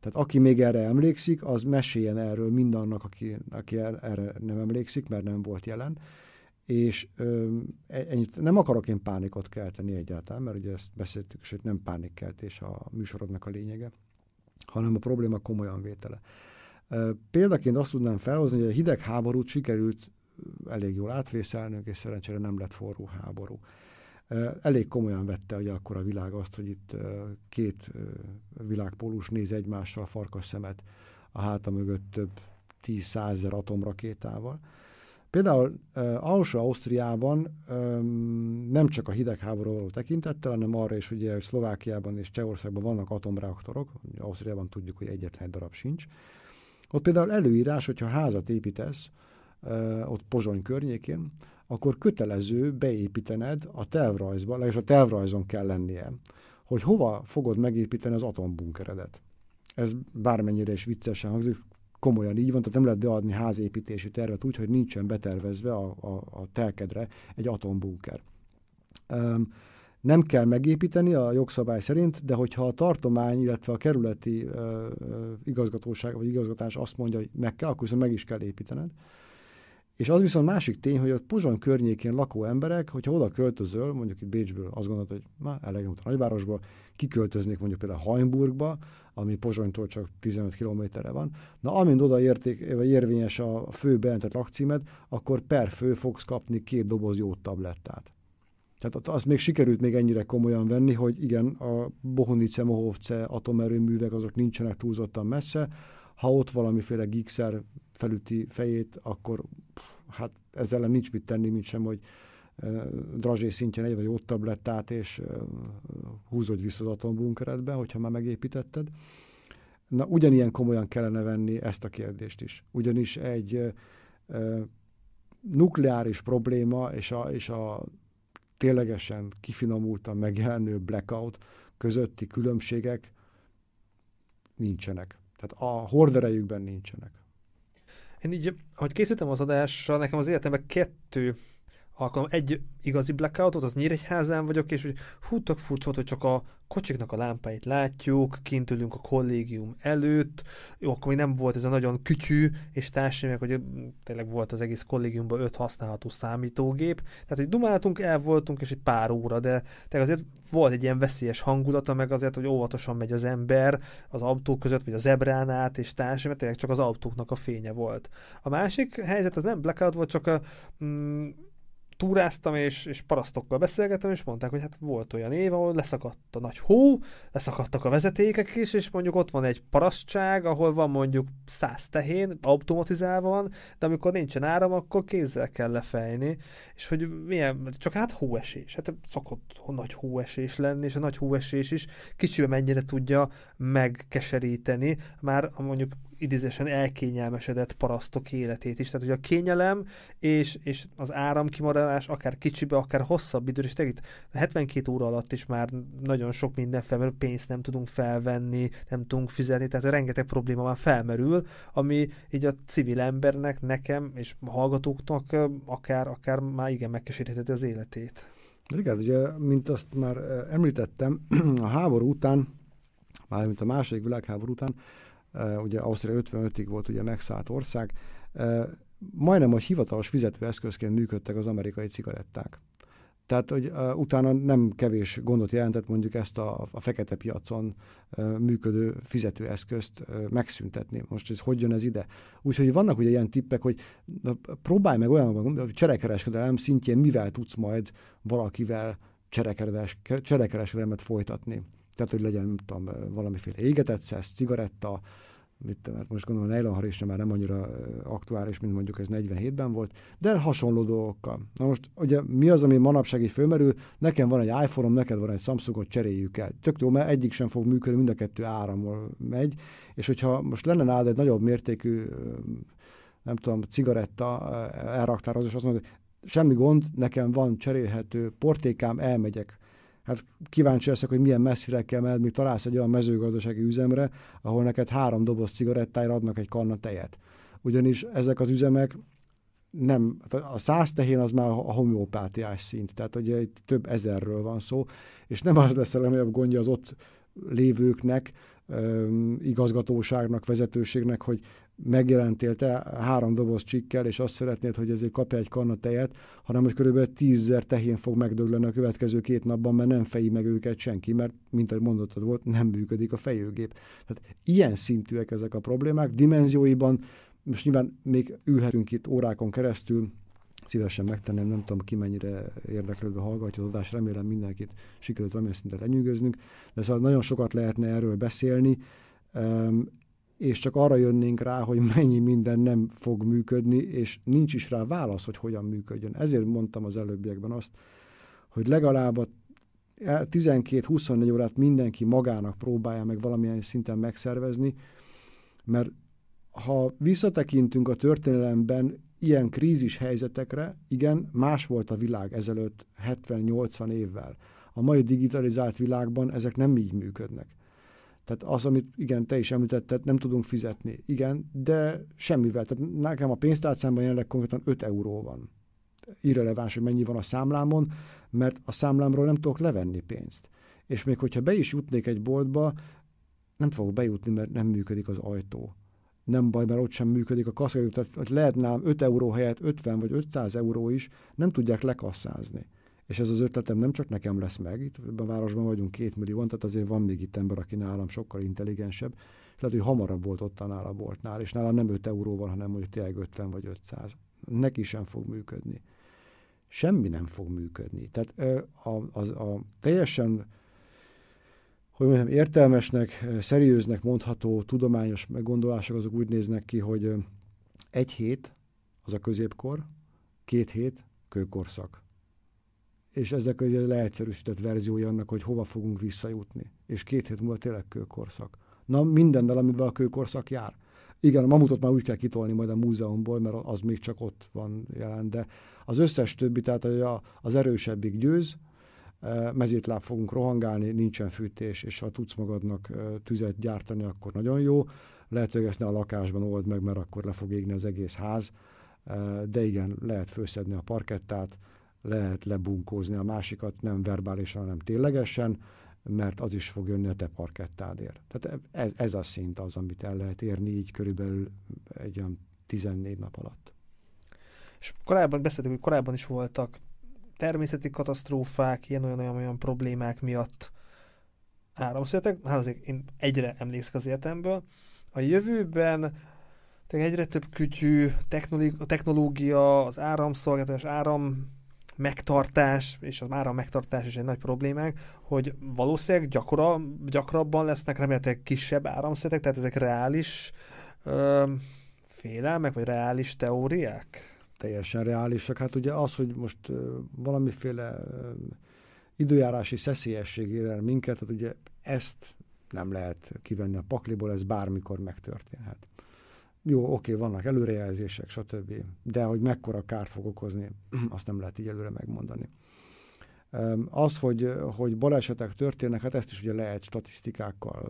Tehát aki még erre emlékszik, az meséljen erről mindannak, aki, aki erre nem emlékszik, mert nem volt jelen. És ö, e, ennyit, nem akarok én pánikot kelteni egyáltalán, mert ugye ezt beszéltük, hogy nem pánikkeltés a műsorodnak a lényege, hanem a probléma komolyan vétele. Példaként azt tudnám felhozni, hogy a hidegháborút sikerült elég jól átvészelnünk, és szerencsére nem lett forró háború. Elég komolyan vette hogy akkor a világ azt, hogy itt két világpólus néz egymással farkas szemet a háta mögött több tíz százezer atomrakétával. Például uh, Alsó-Ausztriában um, nem csak a hidegháború való tekintettel, hanem arra is, ugye, hogy Szlovákiában és Csehországban vannak atomreaktorok, Ausztriában tudjuk, hogy egyetlen darab sincs, ott például előírás, hogyha házat építesz, ott Pozsony környékén, akkor kötelező beépítened a tervrajzba, legalábbis a tervrajzon kell lennie, hogy hova fogod megépíteni az atombunkeredet. Ez bármennyire is viccesen hangzik, komolyan így van, tehát nem lehet beadni házépítési tervet úgy, hogy nincsen betervezve a, a, a telkedre egy atombunker. Um, nem kell megépíteni a jogszabály szerint, de hogyha a tartomány, illetve a kerületi uh, igazgatóság vagy igazgatás azt mondja, hogy meg kell, akkor viszont meg is kell építened. És az viszont másik tény, hogy ott Pozsony környékén lakó emberek, hogyha oda költözöl, mondjuk itt Bécsből azt gondolod, hogy na, elegem a nagyvárosból, kiköltöznék mondjuk például Hajnburgba, ami Pozsonytól csak 15 kilométerre van. Na, amint oda érték, vagy érvényes a fő bejelentett lakcímed, akkor per fő fogsz kapni két doboz jó tablettát. Tehát azt még sikerült még ennyire komolyan venni, hogy igen, a Bohunice, Mohovce atomerőművek azok nincsenek túlzottan messze, ha ott valamiféle gigszer felüti fejét, akkor hát ezzel nem nincs mit tenni, mint sem, hogy drazsé szintjén egy vagy ott tablettát, és húzod vissza az atombunkeredbe, hogyha már megépítetted. Na, ugyanilyen komolyan kellene venni ezt a kérdést is. Ugyanis egy nukleáris probléma és a, és a ténylegesen kifinomultan megjelenő blackout közötti különbségek nincsenek. Tehát a horderejükben nincsenek. Én így, ahogy készültem az adásra, nekem az életemben kettő alkalom, egy igazi blackoutot, az Nyíregyházán vagyok, és hogy hú, tök furcsa hogy csak a kocsiknak a lámpáit látjuk, kint ülünk a kollégium előtt, jó, akkor még nem volt ez a nagyon kütyű és társadalmi, hogy tényleg volt az egész kollégiumban öt használható számítógép, tehát hogy dumáltunk, el voltunk, és egy pár óra, de tényleg azért volt egy ilyen veszélyes hangulata, meg azért, hogy óvatosan megy az ember az autók között, vagy az zebrán át, és társadalmi, mert tényleg csak az autóknak a fénye volt. A másik helyzet az nem blackout volt, csak a, mm, túráztam, és, és parasztokkal beszélgettem, és mondták, hogy hát volt olyan év, ahol leszakadt a nagy hó, leszakadtak a vezetékek is, és mondjuk ott van egy parasztság, ahol van mondjuk száz tehén, automatizálva van, de amikor nincsen áram, akkor kézzel kell lefejni, és hogy milyen, csak hát hóesés, hát szokott nagy hóesés lenni, és a nagy hóesés is kicsibe mennyire tudja megkeseríteni, már mondjuk idézésen elkényelmesedett parasztok életét is. Tehát, hogy a kényelem és, és az áramkimaradás akár kicsibe, akár hosszabb idő, és itt 72 óra alatt is már nagyon sok minden felmerül, pénzt nem tudunk felvenni, nem tudunk fizetni, tehát rengeteg probléma már felmerül, ami így a civil embernek, nekem és a hallgatóknak akár, akár már igen megkeseríteti az életét. Igen, ugye, mint azt már említettem, a háború után, mármint a második világháború után ugye Ausztria 55-ig volt ugye megszállt ország, majdnem, hogy hivatalos fizetőeszközként működtek az amerikai cigaretták. Tehát, hogy uh, utána nem kevés gondot jelentett mondjuk ezt a, a fekete piacon uh, működő fizetőeszközt uh, megszüntetni. Most ez hogy jön ez ide? Úgyhogy vannak ugye ilyen tippek, hogy na, próbálj meg olyan, hogy cserekereskedelem szintjén mivel tudsz majd valakivel cserekereskedelmet folytatni. Tehát, hogy legyen, nem tudom, valamiféle égetett szesz, cigaretta, mit, mert most gondolom a nejlonharisra már nem annyira aktuális, mint mondjuk ez 47-ben volt, de hasonló dolgokkal. Na most ugye mi az, ami manapság így fölmerül, nekem van egy iPhone-om, neked van egy Samsungot, cseréljük el. Tök jó, mert egyik sem fog működni, mind a kettő árammal megy, és hogyha most lenne nálad egy nagyobb mértékű nem tudom, cigaretta elraktározás, azt mondod, hogy semmi gond, nekem van cserélhető portékám, elmegyek hát kíváncsi leszek, hogy milyen messzire kell menni, míg találsz egy olyan mezőgazdasági üzemre, ahol neked három doboz cigarettára adnak egy kanna tejet. Ugyanis ezek az üzemek nem, a száz tehén az már a homeopátiás szint, tehát ugye itt több ezerről van szó, és nem az lesz a legnagyobb gondja az ott lévőknek, igazgatóságnak, vezetőségnek, hogy megjelentél te három doboz csikkel, és azt szeretnéd, hogy ezért kapja egy kanna tejet, hanem hogy körülbelül tízzer tehén fog megdögleni a következő két napban, mert nem feji meg őket senki, mert, mint ahogy mondottad volt, nem működik a fejőgép. Tehát ilyen szintűek ezek a problémák, dimenzióiban, most nyilván még ülhetünk itt órákon keresztül, szívesen megtenném, nem tudom ki mennyire érdeklődve hallgatja az adást, remélem mindenkit sikerült valamilyen szinten lenyűgöznünk, de szóval nagyon sokat lehetne erről beszélni, és csak arra jönnénk rá, hogy mennyi minden nem fog működni, és nincs is rá válasz, hogy hogyan működjön. Ezért mondtam az előbbiekben azt, hogy legalább a 12-24 órát mindenki magának próbálja meg valamilyen szinten megszervezni, mert ha visszatekintünk a történelemben, ilyen krízis helyzetekre, igen, más volt a világ ezelőtt 70-80 évvel. A mai digitalizált világban ezek nem így működnek. Tehát az, amit igen, te is említetted, nem tudunk fizetni. Igen, de semmivel. Tehát nekem a pénztárcámban jelenleg konkrétan 5 euró van. Irreleváns, hogy mennyi van a számlámon, mert a számlámról nem tudok levenni pénzt. És még hogyha be is jutnék egy boltba, nem fogok bejutni, mert nem működik az ajtó. Nem baj, mert ott sem működik a kassa, tehát lehet nálam 5 euró helyett 50 vagy 500 euró is, nem tudják lekasszázni. És ez az ötletem nem csak nekem lesz meg, itt a városban vagyunk két millióan, tehát azért van még itt ember, aki nálam sokkal intelligensebb, és lehet, hogy hamarabb volt ott a nála boltnál, és nálam nem 5 euró van, hanem mondjuk tényleg 50 vagy 500. Neki sem fog működni. Semmi nem fog működni. Tehát a, a, a teljesen hogy mondjam, értelmesnek, szeriőznek mondható tudományos meggondolások azok úgy néznek ki, hogy egy hét az a középkor, két hét kőkorszak és ezek egy leegyszerűsített verziója annak, hogy hova fogunk visszajutni. És két hét múlva tényleg kőkorszak. Na, mindennel, amivel a kőkorszak jár. Igen, a mamutot már úgy kell kitolni majd a múzeumból, mert az még csak ott van jelen, de az összes többi, tehát az erősebbik győz, e, mezítláb fogunk rohangálni, nincsen fűtés, és ha tudsz magadnak e, tüzet gyártani, akkor nagyon jó. Lehet, hogy ezt ne a lakásban old meg, mert akkor le fog égni az egész ház, e, de igen, lehet főszedni a parkettát, lehet lebunkózni a másikat, nem verbálisan, hanem ténylegesen, mert az is fog jönni a te parkettádért. Tehát ez, ez a szint az, amit el lehet érni így körülbelül egy olyan 14 nap alatt. És korábban beszéltük, hogy korábban is voltak természeti katasztrófák, ilyen olyan, olyan, olyan problémák miatt áramszületek, hát azért én egyre emlékszek az életemből. A jövőben egyre több kütyű, technológia, az áramszolgáltatás, áram megtartás, és az már a megtartás is egy nagy problémák, hogy valószínűleg gyakora, gyakrabban lesznek remélhetőleg kisebb áramszövetek, tehát ezek reális ö, félelmek, vagy reális teóriák? Teljesen reálisak. Hát ugye az, hogy most ö, valamiféle ö, időjárási szeszélyesség ér minket, hát ugye ezt nem lehet kivenni a pakliból, ez bármikor megtörténhet jó, oké, vannak előrejelzések, stb. De hogy mekkora kár fog okozni, azt nem lehet így előre megmondani. Az, hogy, hogy balesetek történnek, hát ezt is ugye lehet statisztikákkal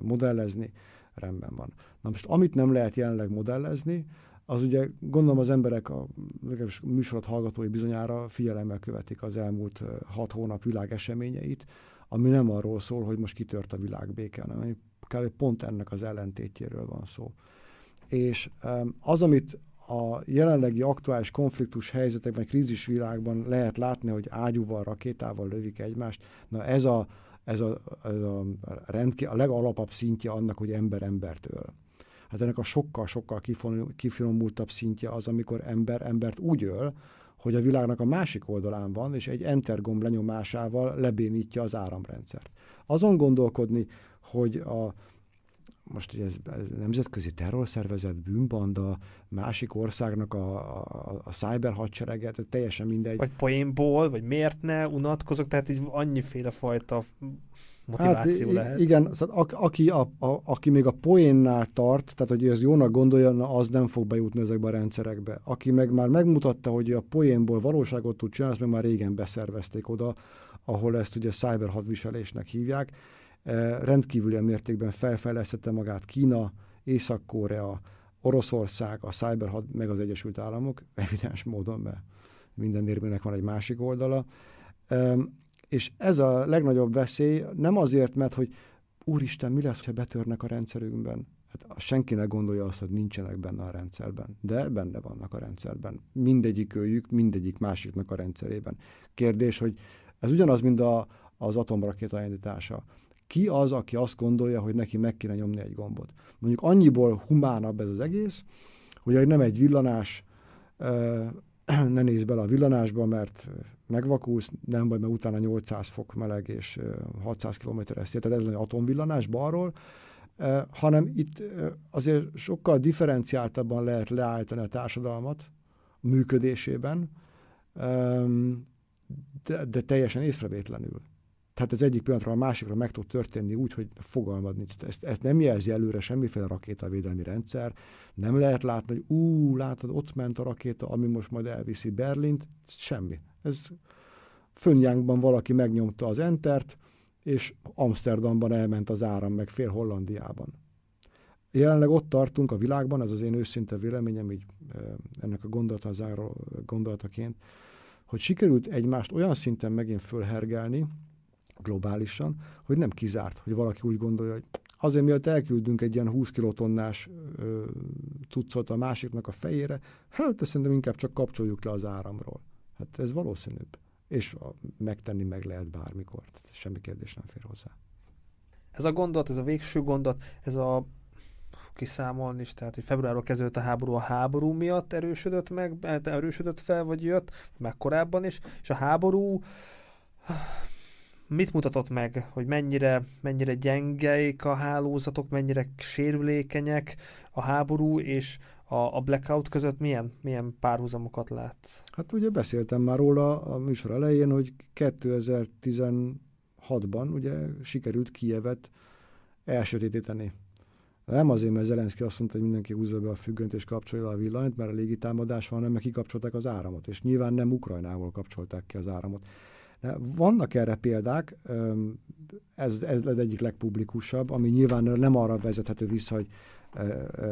modellezni, rendben van. Na most, amit nem lehet jelenleg modellezni, az ugye gondolom az emberek, a legalábbis műsorot hallgatói bizonyára figyelemmel követik az elmúlt hat hónap világ eseményeit, ami nem arról szól, hogy most kitört a világbéke, hanem pont ennek az ellentétjéről van szó és az, amit a jelenlegi aktuális konfliktus helyzetekben, krízisvilágban lehet látni, hogy ágyúval, rakétával lövik egymást, na ez a, ez a, ez a, rendki, a legalapabb szintje annak, hogy ember embert öl. Hát ennek a sokkal-sokkal kifinomultabb szintje az, amikor ember embert úgy öl, hogy a világnak a másik oldalán van, és egy enter gomb lenyomásával lebénítja az áramrendszert. Azon gondolkodni, hogy a, most ez, ez nemzetközi terrorszervezet, bűnbanda, másik országnak a, a, a cyber hadsereget, teljesen mindegy. Vagy poénból, vagy miért ne, unatkozok, tehát így annyiféle fajta motiváció hát, lehet. Igen, szóval a, aki, a, a, aki még a poénnál tart, tehát hogy ez jónak gondolja, na, az nem fog bejutni ezekbe a rendszerekbe. Aki meg már megmutatta, hogy a poénból valóságot tud csinálni, azt meg már régen beszervezték oda, ahol ezt ugye cyber hadviselésnek hívják rendkívüli mértékben felfejlesztette magát Kína, Észak-Korea, Oroszország, a Cyberhad, meg az Egyesült Államok, evidens módon, mert minden érmének van egy másik oldala. És ez a legnagyobb veszély nem azért, mert hogy úristen, mi lesz, ha betörnek a rendszerünkben? Hát senki ne gondolja azt, hogy nincsenek benne a rendszerben, de benne vannak a rendszerben. Mindegyik őjük, mindegyik másiknak a rendszerében. Kérdés, hogy ez ugyanaz, mint a, az atomrakéta indítása ki az, aki azt gondolja, hogy neki meg kéne nyomni egy gombot. Mondjuk annyiból humánabb ez az egész, hogy nem egy villanás, ne nézz bele a villanásba, mert megvakulsz, nem baj, mert utána 800 fok meleg és 600 km ez tehát ez egy atomvillanás balról, hanem itt azért sokkal differenciáltabban lehet leállítani a társadalmat működésében, de, de teljesen észrevétlenül. Tehát ez egyik pillanatra a másikra meg tud történni úgy, hogy fogalmad nincs. Ezt, ezt nem jelzi előre semmiféle rakétavédelmi rendszer. Nem lehet látni, hogy ú, látod, ott ment a rakéta, ami most majd elviszi Berlint. Semmi. Ez Fönnjánkban valaki megnyomta az entert, és Amsterdamban elment az áram, meg fél Hollandiában. Jelenleg ott tartunk a világban, ez az én őszinte véleményem, így ennek a gondolata gondolataként, hogy sikerült egymást olyan szinten megint fölhergelni, globálisan, hogy nem kizárt, hogy valaki úgy gondolja, hogy azért miatt elküldünk egy ilyen 20 kilotonnás ö, cuccot a másiknak a fejére, hát szerintem inkább csak kapcsoljuk le az áramról. Hát ez valószínűbb. És a, megtenni meg lehet bármikor. Tehát semmi kérdés nem fér hozzá. Ez a gondolat, ez a végső gondolat, ez a kiszámolni is, tehát hogy februárban kezdődött a háború a háború miatt erősödött meg, erősödött fel, vagy jött, meg korábban is, és a háború mit mutatott meg, hogy mennyire, mennyire gyengeik a hálózatok, mennyire sérülékenyek a háború, és a, blackout között milyen, milyen párhuzamokat látsz? Hát ugye beszéltem már róla a műsor elején, hogy 2016-ban ugye sikerült Kijevet elsötétíteni. Nem azért, mert Zelenszky azt mondta, hogy mindenki húzza be a függönyt és kapcsolja a villanyt, mert a légitámadás van, hanem mert kikapcsolták az áramot. És nyilván nem Ukrajnából kapcsolták ki az áramot. Vannak erre példák, ez, ez az egyik legpublikusabb, ami nyilván nem arra vezethető vissza, hogy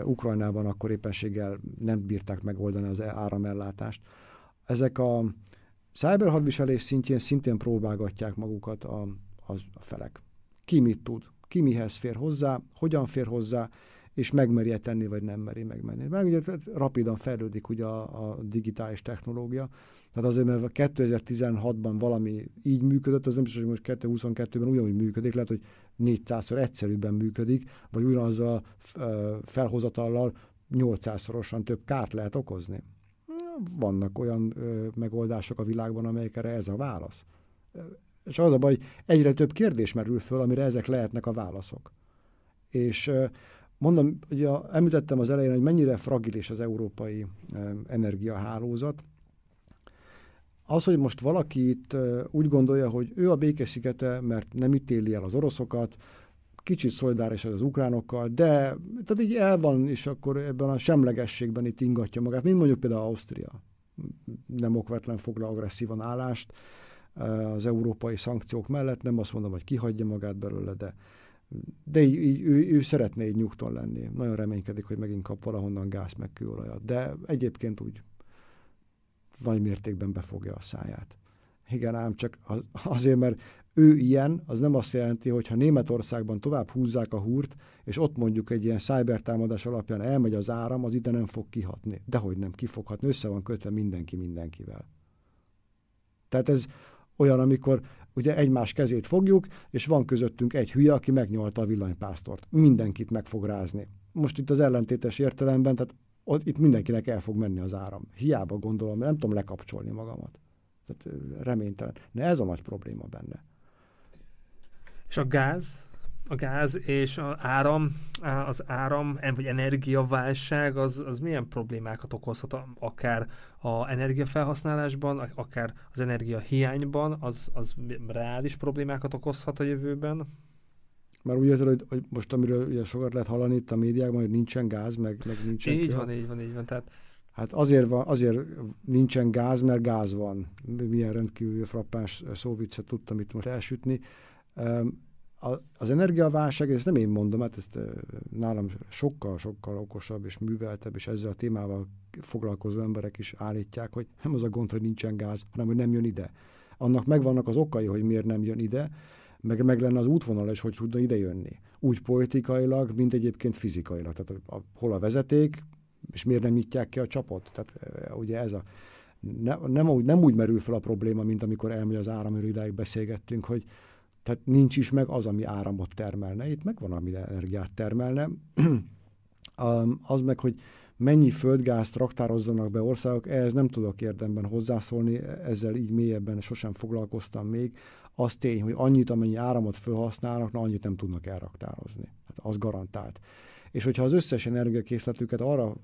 Ukrajnában akkor éppenséggel nem bírták megoldani az áramellátást. Ezek a cyberhadviselés szintjén szintén próbálgatják magukat a, a, a felek. Ki mit tud, ki mihez fér hozzá, hogyan fér hozzá, és megmeri tenni, vagy nem meri megmenni. Mert ugye rapidan fejlődik ugye a, a digitális technológia, tehát azért, mert 2016-ban valami így működött, az nem biztos, hogy most 2022-ben ugyanúgy működik, lehet, hogy 400-szor egyszerűbben működik, vagy ugyanazzal felhozatallal 800-szorosan több kárt lehet okozni. Vannak olyan megoldások a világban, amelyekre ez a válasz. És az a baj, egyre több kérdés merül föl, amire ezek lehetnek a válaszok. És mondom, ugye említettem az elején, hogy mennyire fragilis az európai energiahálózat, az, hogy most valaki itt úgy gondolja, hogy ő a békeszigete, mert nem ítéli el az oroszokat, kicsit szolidáris az ukránokkal, de tehát így el van, és akkor ebben a semlegességben itt ingatja magát, mint mondjuk például Ausztria. Nem okvetlen foglal agresszívan állást az európai szankciók mellett, nem azt mondom, hogy kihagyja magát belőle, de de így, így, ő, ő szeretné így nyugton lenni. Nagyon reménykedik, hogy megint kap valahonnan gáz meg kőolajat. De egyébként úgy nagy mértékben befogja a száját. Igen, ám csak azért, mert ő ilyen, az nem azt jelenti, hogy ha Németországban tovább húzzák a húrt, és ott mondjuk egy ilyen cybertámadás alapján elmegy az áram, az ide nem fog kihatni. Dehogy nem, kifoghatni, össze van kötve mindenki mindenkivel. Tehát ez olyan, amikor ugye egymás kezét fogjuk, és van közöttünk egy hülye, aki megnyolta a villanypásztort. Mindenkit meg fog rázni. Most itt az ellentétes értelemben, tehát ott, itt mindenkinek el fog menni az áram. Hiába gondolom, nem tudom lekapcsolni magamat. Tehát reménytelen. Ne ez a nagy probléma benne. És a gáz? A gáz és az áram, az áram vagy energiaválság az, az milyen problémákat okozhat akár a energiafelhasználásban, akár az energiahiányban, az, az reális problémákat okozhat a jövőben? Már úgy érted, hogy, hogy most amiről ugye sokat lehet hallani itt a médiákban, hogy nincsen gáz, meg, meg nincsen... Így van, így van, így van. Tehát... Hát azért, van, azért nincsen gáz, mert gáz van. Milyen rendkívül frappáns szóviccet tudtam itt most elsütni. Az energiaválság, ezt nem én mondom, hát ezt nálam sokkal-sokkal okosabb és műveltebb, és ezzel a témával foglalkozó emberek is állítják, hogy nem az a gond, hogy nincsen gáz, hanem hogy nem jön ide. Annak megvannak az okai, hogy miért nem jön ide, meg, meg lenne az útvonal is, hogy tudna idejönni. Úgy politikailag, mint egyébként fizikailag. Tehát a, a, hol a vezeték, és miért nem nyitják ki a csapot? Tehát e, ugye ez a... Ne, nem, úgy, nem úgy merül fel a probléma, mint amikor elmegy az áram, idáig beszélgettünk, hogy tehát nincs is meg az, ami áramot termelne. Itt megvan, ami energiát termelne. az meg, hogy mennyi földgázt raktározzanak be országok, ehhez nem tudok érdemben hozzászólni, ezzel így mélyebben sosem foglalkoztam még az tény, hogy annyit, amennyi áramot felhasználnak, na annyit nem tudnak elraktározni. Tehát az garantált. És hogyha az összes energiakészletüket arra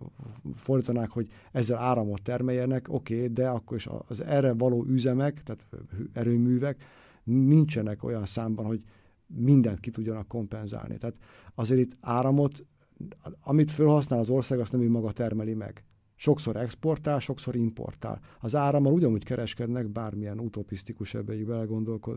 fordítanák, hogy ezzel áramot termeljenek, oké, okay, de akkor is az erre való üzemek, tehát erőművek nincsenek olyan számban, hogy mindent ki tudjanak kompenzálni. Tehát azért itt áramot, amit felhasznál az ország, azt nem ő maga termeli meg. Sokszor exportál, sokszor importál. Az árammal ugyanúgy kereskednek, bármilyen utopisztikus ebbe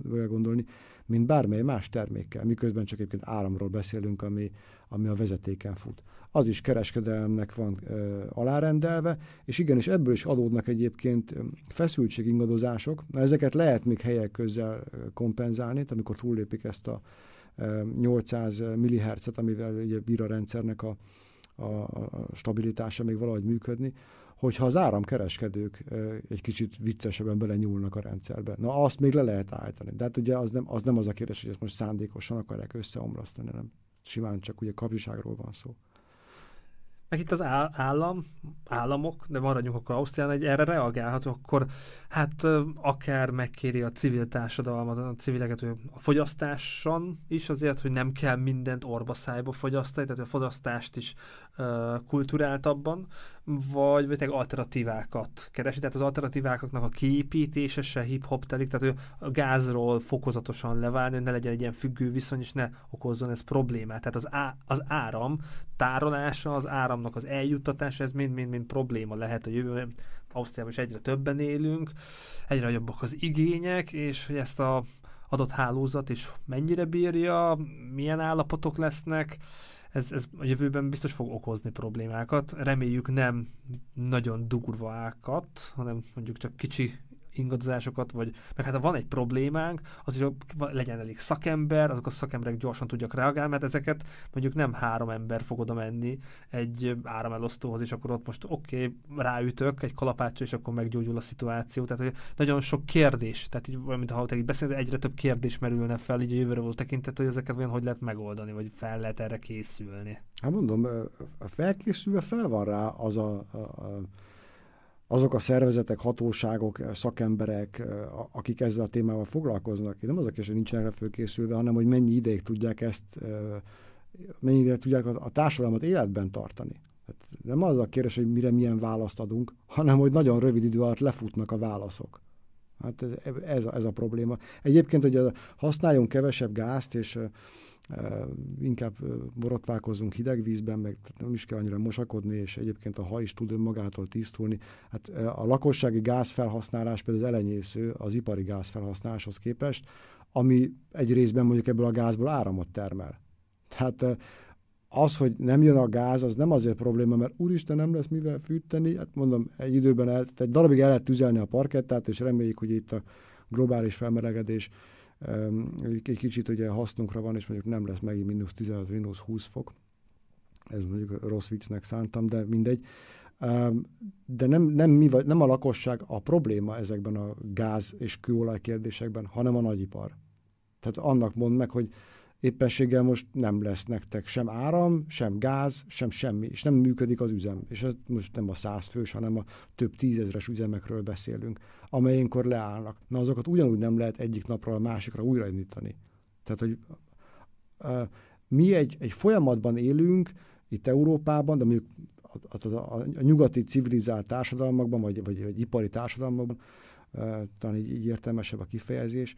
belegondolni, mint bármely más termékkel, miközben csak egyébként áramról beszélünk, ami, ami a vezetéken fut. Az is kereskedelemnek van ö, alárendelve, és igenis ebből is adódnak egyébként feszültségingadozások. Na, ezeket lehet még helyek közel kompenzálni, amikor túllépik ezt a 800 MHz-et, amivel ugye bír a rendszernek a, a, stabilitása még valahogy működni, hogyha az áramkereskedők egy kicsit viccesebben bele nyúlnak a rendszerbe. Na, azt még le lehet állítani. De hát ugye az nem az, nem az a kérdés, hogy ezt most szándékosan akarják összeomlasztani, nem simán csak ugye kapcsiságról van szó. Meg itt az állam, államok, de maradjunk akkor Ausztrián, egy erre reagálhat, akkor hát akár megkéri a civil társadalmat, a civileket, hogy a fogyasztáson is azért, hogy nem kell mindent orba szájba fogyasztani, tehát a fogyasztást is uh, kulturáltabban, vagy, vagy alternatívákat keresi, tehát az alternatíváknak a kiépítése se hip-hop telik, tehát hogy a gázról fokozatosan leválni, hogy ne legyen egy ilyen függő viszony, és ne okozzon ez problémát. Tehát az, á, az áram tárolása, az áramnak az eljuttatása, ez mind-mind-mind probléma lehet a jövőben. Ausztriában is egyre többen élünk, egyre nagyobbak az igények, és hogy ezt a adott hálózat is mennyire bírja, milyen állapotok lesznek, ez, ez a jövőben biztos fog okozni problémákat. Reméljük nem nagyon durvákat, hanem mondjuk csak kicsi ingadozásokat, vagy meg hát ha van egy problémánk, az is legyen elég szakember, azok a szakemberek gyorsan tudjak reagálni, mert ezeket mondjuk nem három ember fog oda menni egy áramelosztóhoz, és akkor ott most oké, okay, ráütök egy kalapáccsal, és akkor meggyógyul a szituáció. Tehát, hogy nagyon sok kérdés, tehát így, mint ha te így egyre több kérdés merülne fel, így a jövőre volt tekintet, hogy ezeket olyan hogy lehet megoldani, vagy fel lehet erre készülni. Hát mondom, felkészülve fel van rá az a, a, a azok a szervezetek, hatóságok, szakemberek, akik ezzel a témával foglalkoznak, nem az a kérdés, hogy nincsenek fölkészülve, hanem hogy mennyi ideig tudják ezt, mennyi ideig tudják a társadalmat életben tartani. Hát nem az a kérdés, hogy mire milyen választ adunk, hanem hogy nagyon rövid idő alatt lefutnak a válaszok. Hát ez, ez, a, ez a probléma. Egyébként, hogy használjunk kevesebb gázt, és inkább borotválkozzunk hideg vízben, meg nem is kell annyira mosakodni, és egyébként a haj is tud önmagától tisztulni. Hát a lakossági gázfelhasználás például az elenyésző az ipari gázfelhasználáshoz képest, ami egy részben mondjuk ebből a gázból áramot termel. Tehát az, hogy nem jön a gáz, az nem azért probléma, mert úristen nem lesz mivel fűteni, hát mondom, egy időben el, egy darabig el lehet tüzelni a parkettát, és reméljük, hogy itt a globális felmelegedés egy kicsit ugye hasznunkra van, és mondjuk nem lesz megint mínusz 15, mínusz 20 fok. Ez mondjuk rossz viccnek szántam, de mindegy. De nem, nem, mi vagy, nem a lakosság a probléma ezekben a gáz és kőolaj kérdésekben, hanem a nagyipar. Tehát annak mond meg, hogy éppenséggel most nem lesz nektek sem áram, sem gáz, sem semmi, és nem működik az üzem. És ez most nem a száz fős, hanem a több tízezres üzemekről beszélünk, amelyenkor leállnak. Na azokat ugyanúgy nem lehet egyik napról a másikra újraindítani. Tehát, hogy uh, mi egy, egy folyamatban élünk itt Európában, de mondjuk a, a, a, a nyugati civilizált társadalmakban, vagy, vagy, vagy ipari társadalmakban, uh, talán így, így értelmesebb a kifejezés,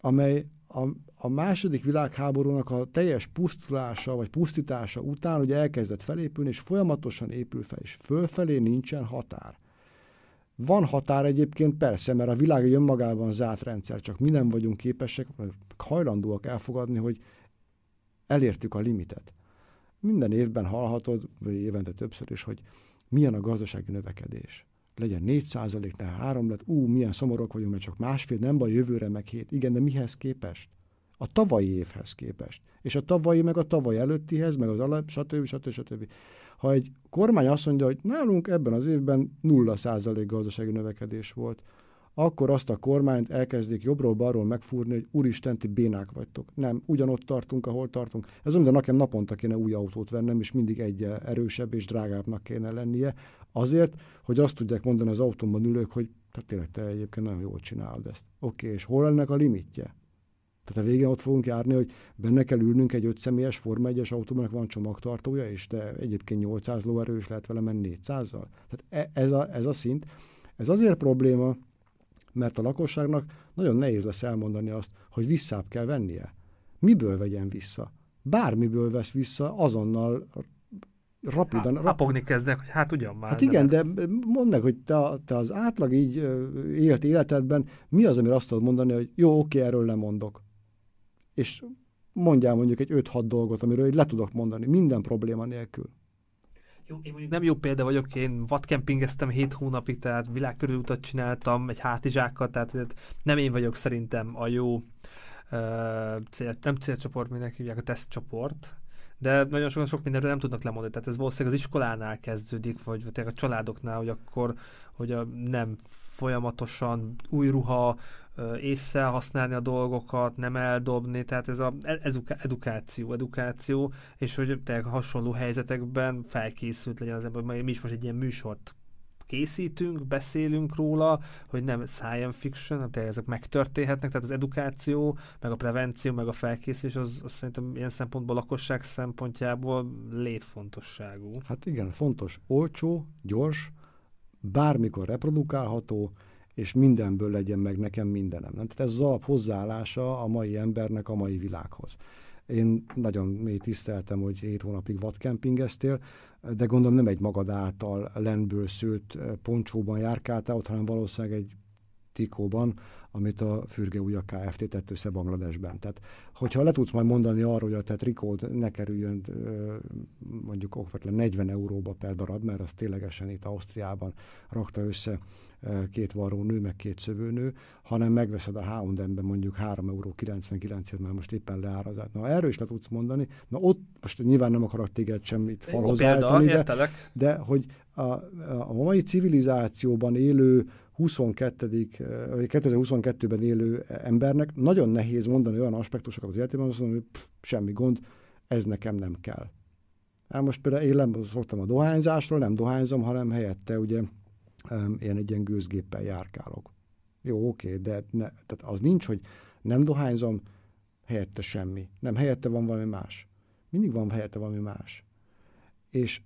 amely a, a második világháborúnak a teljes pusztulása vagy pusztítása után ugye elkezdett felépülni, és folyamatosan épül fel, és fölfelé nincsen határ. Van határ egyébként persze, mert a világ egy önmagában zárt rendszer, csak mi nem vagyunk képesek, hajlandóak elfogadni, hogy elértük a limitet. Minden évben hallhatod, vagy évente többször is, hogy milyen a gazdasági növekedés legyen 4 százalék, ne 3 lett, ú, milyen szomorok vagyunk, mert csak másfél, nem baj, jövőre meg hét. Igen, de mihez képest? A tavalyi évhez képest. És a tavalyi, meg a tavaly előttihez, meg az alap, stb. stb. stb. Ha egy kormány azt mondja, hogy nálunk ebben az évben 0 százalék gazdasági növekedés volt, akkor azt a kormányt elkezdik jobbról-balról megfúrni, hogy úristen, ti bénák vagytok. Nem, ugyanott tartunk, ahol tartunk. Ez olyan, nekem naponta kéne új autót vennem, és mindig egy erősebb és drágábbnak kéne lennie, azért, hogy azt tudják mondani az autóban ülők, hogy tehát tényleg te egyébként nagyon jól csinálod ezt. Oké, okay, és hol ennek a limitje? Tehát a végén ott fogunk járni, hogy benne kell ülnünk egy öt személyes Forma 1-es autóban, van csomagtartója, és de egyébként 800 lóerő, és lehet vele menni 400-zal. Tehát e, ez a, ez a szint. Ez azért probléma, mert a lakosságnak nagyon nehéz lesz elmondani azt, hogy visszább kell vennie. Miből vegyen vissza? Bármiből vesz vissza, azonnal rapidan... Há, hapogni kezdek, hogy hát ugyan már. Hát igen, de mondd meg, hogy te, te az átlag így élt életedben, mi az, amire azt tudod mondani, hogy jó, oké, erről lemondok. És mondjál mondjuk egy 5-6 dolgot, amiről le tudok mondani, minden probléma nélkül. Jó, én mondjuk nem jó példa vagyok, én vadkempingeztem 7 hónapig, tehát világkörülutat csináltam, egy hátizsákkal, tehát nem én vagyok szerintem a jó uh, cél, nem célcsoport, minek hívják, a tesztcsoport, de nagyon sokan sok mindenről nem tudnak lemondani. Tehát ez valószínűleg az iskolánál kezdődik, vagy, vagy a családoknál, hogy akkor hogy a, nem folyamatosan új ruha, észre használni a dolgokat, nem eldobni, tehát ez a edukáció, edukáció, és hogy tényleg hasonló helyzetekben felkészült legyen az ember, mi is most egy ilyen műsort készítünk, beszélünk róla, hogy nem science fiction, tehát ezek megtörténhetnek, tehát az edukáció, meg a prevenció, meg a felkészülés, az, az szerintem ilyen szempontból lakosság szempontjából létfontosságú. Hát igen, fontos, olcsó, gyors, bármikor reprodukálható, és mindenből legyen meg nekem mindenem. Tehát ez az alap hozzáállása a mai embernek a mai világhoz. Én nagyon mély tiszteltem, hogy 7 hónapig vadkempingeztél, de gondolom nem egy magad által lendből szőtt eh, poncsóban járkáltál ott, hanem valószínűleg egy Tikóban, amit a Fürge Újja Kft. tett össze Bangladesben. Tehát, hogyha le tudsz majd mondani arról, hogy a te trikód ne kerüljön mondjuk okvetlen 40 euróba per darab, mert az ténylegesen itt Ausztriában rakta össze két varró nő, meg két szövőnő, hanem megveszed a H&M-ben mondjuk 3 euró 99 mert most éppen leárazát. Na erről is le tudsz mondani. Na ott most nyilván nem akarok téged semmit falhoz de, de hogy a, a mai civilizációban élő 22. vagy 2022-ben élő embernek nagyon nehéz mondani olyan aspektusokat az életében, azt mondom, hogy pff, semmi gond, ez nekem nem kell. Hát most például én nem szoktam a dohányzásról, nem dohányzom, hanem helyette ugye én egy ilyen gőzgéppel járkálok. Jó, oké, de ne, tehát az nincs, hogy nem dohányzom, helyette semmi. Nem, helyette van valami más. Mindig van helyette valami más. És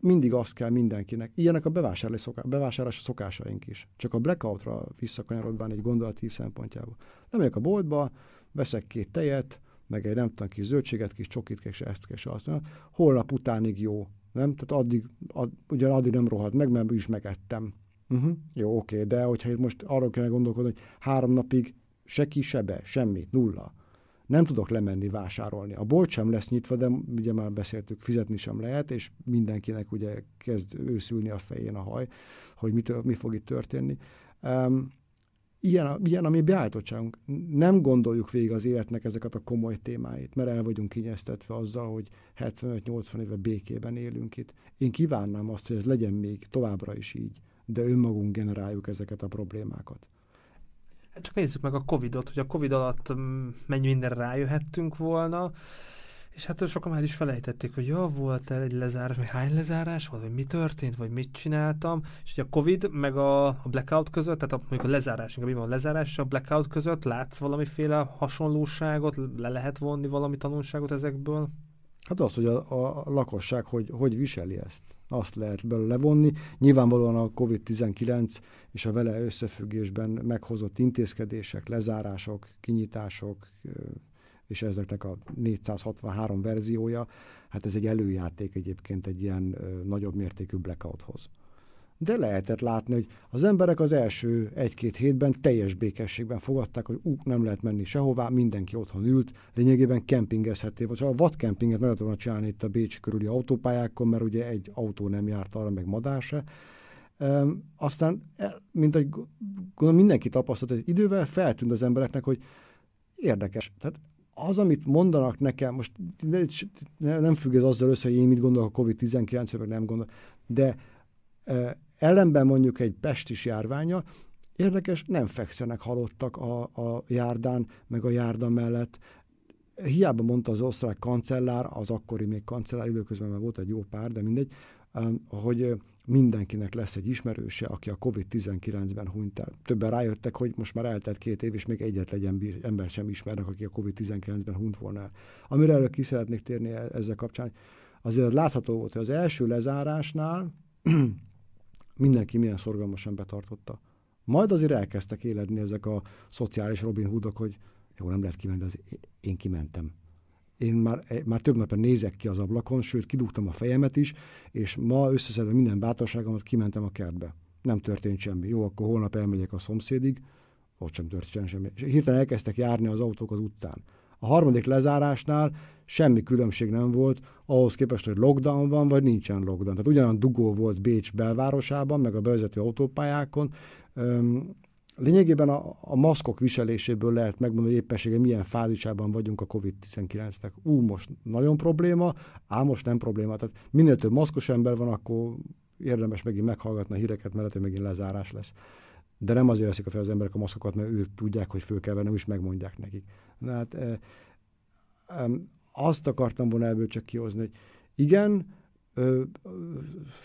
mindig azt kell mindenkinek. Ilyenek a bevásárlási, szoká, bevásárlási szokásaink is. Csak a blackoutra visszakanyarodván egy gondolatív szempontjából. Lemegyek a boltba, veszek két tejet, meg egy nem tudom, kis zöldséget, kis csokit, és ezt, és azt holnap utánig jó. Nem? Tehát addig, ad, ugyan addig nem rohadt meg, mert is megettem. Uh-huh. Jó, oké, de hogyha itt most arról kellene gondolkodni, hogy három napig se ki, se be, semmi, nulla nem tudok lemenni vásárolni. A bolt sem lesz nyitva, de ugye már beszéltük, fizetni sem lehet, és mindenkinek ugye kezd őszülni a fején a haj, hogy mi, mi fog itt történni. Um, ilyen, a, ilyen a mi beállítottságunk. Nem gondoljuk végig az életnek ezeket a komoly témáit, mert el vagyunk kinyeztetve azzal, hogy 75-80 éve békében élünk itt. Én kívánnám azt, hogy ez legyen még továbbra is így, de önmagunk generáljuk ezeket a problémákat. Hát csak nézzük meg a Covid-ot, hogy a Covid alatt mm, mennyi minden rájöhettünk volna, és hát sokan már is felejtették, hogy jó, volt egy lezárás, vagy hány lezárás volt, vagy mi történt, vagy mit csináltam, és hogy a Covid meg a, a blackout között, tehát a, mondjuk a lezárás, inkább van a lezárás és a blackout között látsz valamiféle hasonlóságot, le lehet vonni valami tanulságot ezekből? Hát az, hogy a, a lakosság hogy, hogy viseli ezt azt lehet belőle levonni. Nyilvánvalóan a COVID-19 és a vele összefüggésben meghozott intézkedések, lezárások, kinyitások, és ezeknek a 463 verziója, hát ez egy előjáték egyébként egy ilyen nagyobb mértékű blackouthoz de lehetett látni, hogy az emberek az első egy-két hétben teljes békességben fogadták, hogy ú, nem lehet menni sehová, mindenki otthon ült, lényegében kempingezhettél, vagy a vadkempinget meg lehetett volna csinálni itt a Bécs körüli autópályákon, mert ugye egy autó nem járt arra, meg madár se. Um, aztán, e, mint egy, gondolom mindenki tapasztalt, hogy idővel feltűnt az embereknek, hogy érdekes. Tehát az, amit mondanak nekem, most nem függ ez azzal össze, hogy én mit gondolok a COVID-19-ről, meg nem gondolok, de Ellenben mondjuk egy pestis járványa, érdekes, nem fekszenek halottak a, a járdán, meg a járda mellett. Hiába mondta az osztrák kancellár, az akkori még kancellár, időközben már volt egy jó pár, de mindegy, um, hogy mindenkinek lesz egy ismerőse, aki a COVID-19-ben hunyt el. Többen rájöttek, hogy most már eltelt két év, és még egyetlen ember sem ismernek, aki a COVID-19-ben hunyt volna el. Amire előbb ki szeretnék térni e-, ezzel kapcsán, azért látható volt, hogy az első lezárásnál mindenki milyen szorgalmasan betartotta. Majd azért elkezdtek éledni ezek a szociális Robin Hoodok, hogy jó, nem lehet kimenni, az én kimentem. Én már, már több napja nézek ki az ablakon, sőt, kidugtam a fejemet is, és ma összeszedve minden bátorságomat kimentem a kertbe. Nem történt semmi. Jó, akkor holnap elmegyek a szomszédig, ott sem történt semmi. És hirtelen elkezdtek járni az autók az utcán. A harmadik lezárásnál semmi különbség nem volt ahhoz képest, hogy lockdown van, vagy nincsen lockdown. Tehát ugyanolyan dugó volt Bécs belvárosában, meg a bevezető autópályákon. Lényegében a, a maszkok viseléséből lehet megmondani, hogy éppessége milyen fázisában vagyunk a COVID-19-nek. Ú, most nagyon probléma, ám most nem probléma. Tehát minél több maszkos ember van, akkor érdemes megint meghallgatni a híreket, mert hogy megint lezárás lesz. De nem azért veszik fel az emberek a maszkokat, mert ők tudják, hogy föl kell venni, is megmondják nekik. Na hát e, e, azt akartam volna ebből csak kihozni, hogy igen, ö,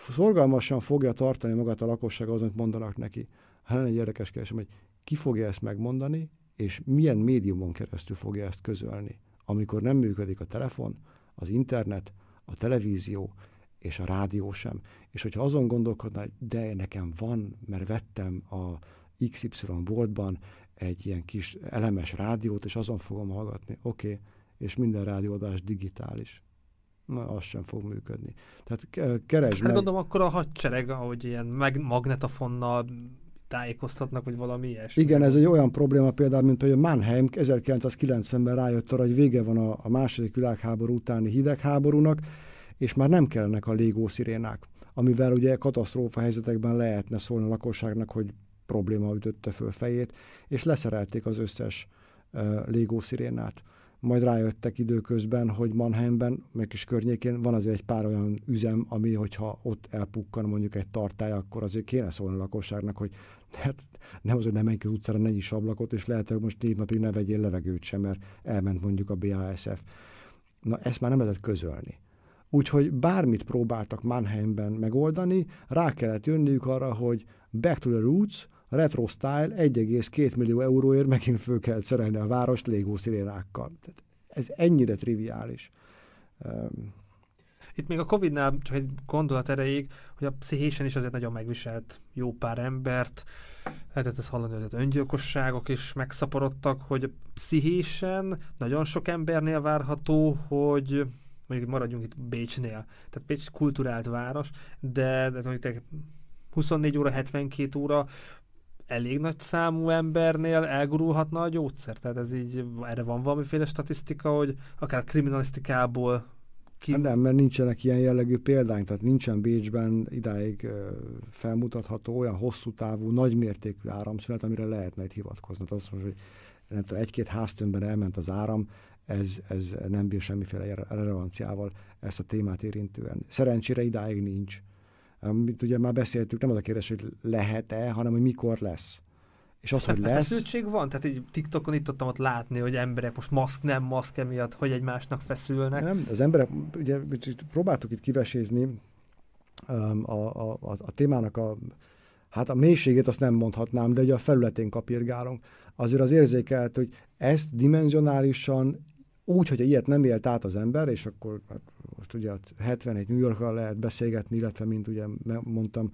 szorgalmasan fogja tartani magát a lakosság azon, amit mondanak neki. Hát egy érdekes keresem, hogy ki fogja ezt megmondani, és milyen médiumon keresztül fogja ezt közölni. Amikor nem működik a telefon, az internet, a televízió és a rádió sem. És hogyha azon gondolkodna, de nekem van, mert vettem a XY boltban egy ilyen kis elemes rádiót, és azon fogom hallgatni. Oké, okay, és minden rádióadás digitális. Na, az sem fog működni. Tehát keresd hát meg... gondolom akkor a hadsereg, ahogy ilyen meg, magnetofonnal tájékoztatnak, vagy valami ilyesmi. Igen, ez egy olyan probléma például, mint például Mannheim 1990-ben rájött arra, hogy vége van a, a második világháború utáni hidegháborúnak, és már nem kellenek a légószirénák, amivel ugye katasztrófa helyzetekben lehetne szólni a lakosságnak, hogy probléma ütötte föl fejét, és leszerelték az összes uh, légószirénát majd rájöttek időközben, hogy Mannheimben, meg is környékén van azért egy pár olyan üzem, ami, hogyha ott elpukkan mondjuk egy tartály, akkor azért kéne szólni a lakosságnak, hogy hát nem az, hogy nem menj ki az utcára, ne nyis ablakot, és lehet, hogy most négy napig ne vegyél levegőt sem, mert elment mondjuk a BASF. Na, ezt már nem lehet közölni. Úgyhogy bármit próbáltak Mannheimben megoldani, rá kellett jönniük arra, hogy back to the roots, Retro Style 1,2 millió euróért megint föl kell szerelni a várost légószirénákkal. Tehát ez ennyire triviális. Itt még a Covid-nál csak egy gondolat erejéig, hogy a pszichésen is azért nagyon megviselt jó pár embert, lehetett ezt hallani, hogy öngyilkosságok is megszaporodtak, hogy a pszichésen nagyon sok embernél várható, hogy mondjuk maradjunk itt Bécsnél. Tehát Bécs kulturált város, de, de mondjuk 24 óra, 72 óra elég nagy számú embernél elgurulhatna a gyógyszer? Tehát ez így, erre van valamiféle statisztika, hogy akár kriminalisztikából ki... Hát nem, mert nincsenek ilyen jellegű példánk, tehát nincsen Bécsben idáig felmutatható olyan hosszú távú, nagymértékű áramszünet, amire lehetne egy hivatkozni. Tehát azt mondja, hogy nem tudom, egy-két háztömbben elment az áram, ez, ez nem bír semmiféle relevanciával ezt a témát érintően. Szerencsére idáig nincs amit ugye már beszéltük, nem az a kérdés, hogy lehet-e, hanem hogy mikor lesz. És az, hogy hát, lesz... Feszültség van? Tehát így TikTokon itt tudtam ott látni, hogy emberek most maszk, nem maszk emiatt, hogy egymásnak feszülnek. Nem, az emberek, ugye próbáltuk itt kivesézni um, a, a, a, a témának a, hát a mélységét azt nem mondhatnám, de ugye a felületén kapirgálunk. Azért az érzékelt, hogy ezt dimenzionálisan úgy, hogy ilyet nem élt át az ember, és akkor hát most ugye 71 New Yorkra lehet beszélgetni, illetve mint ugye mondtam,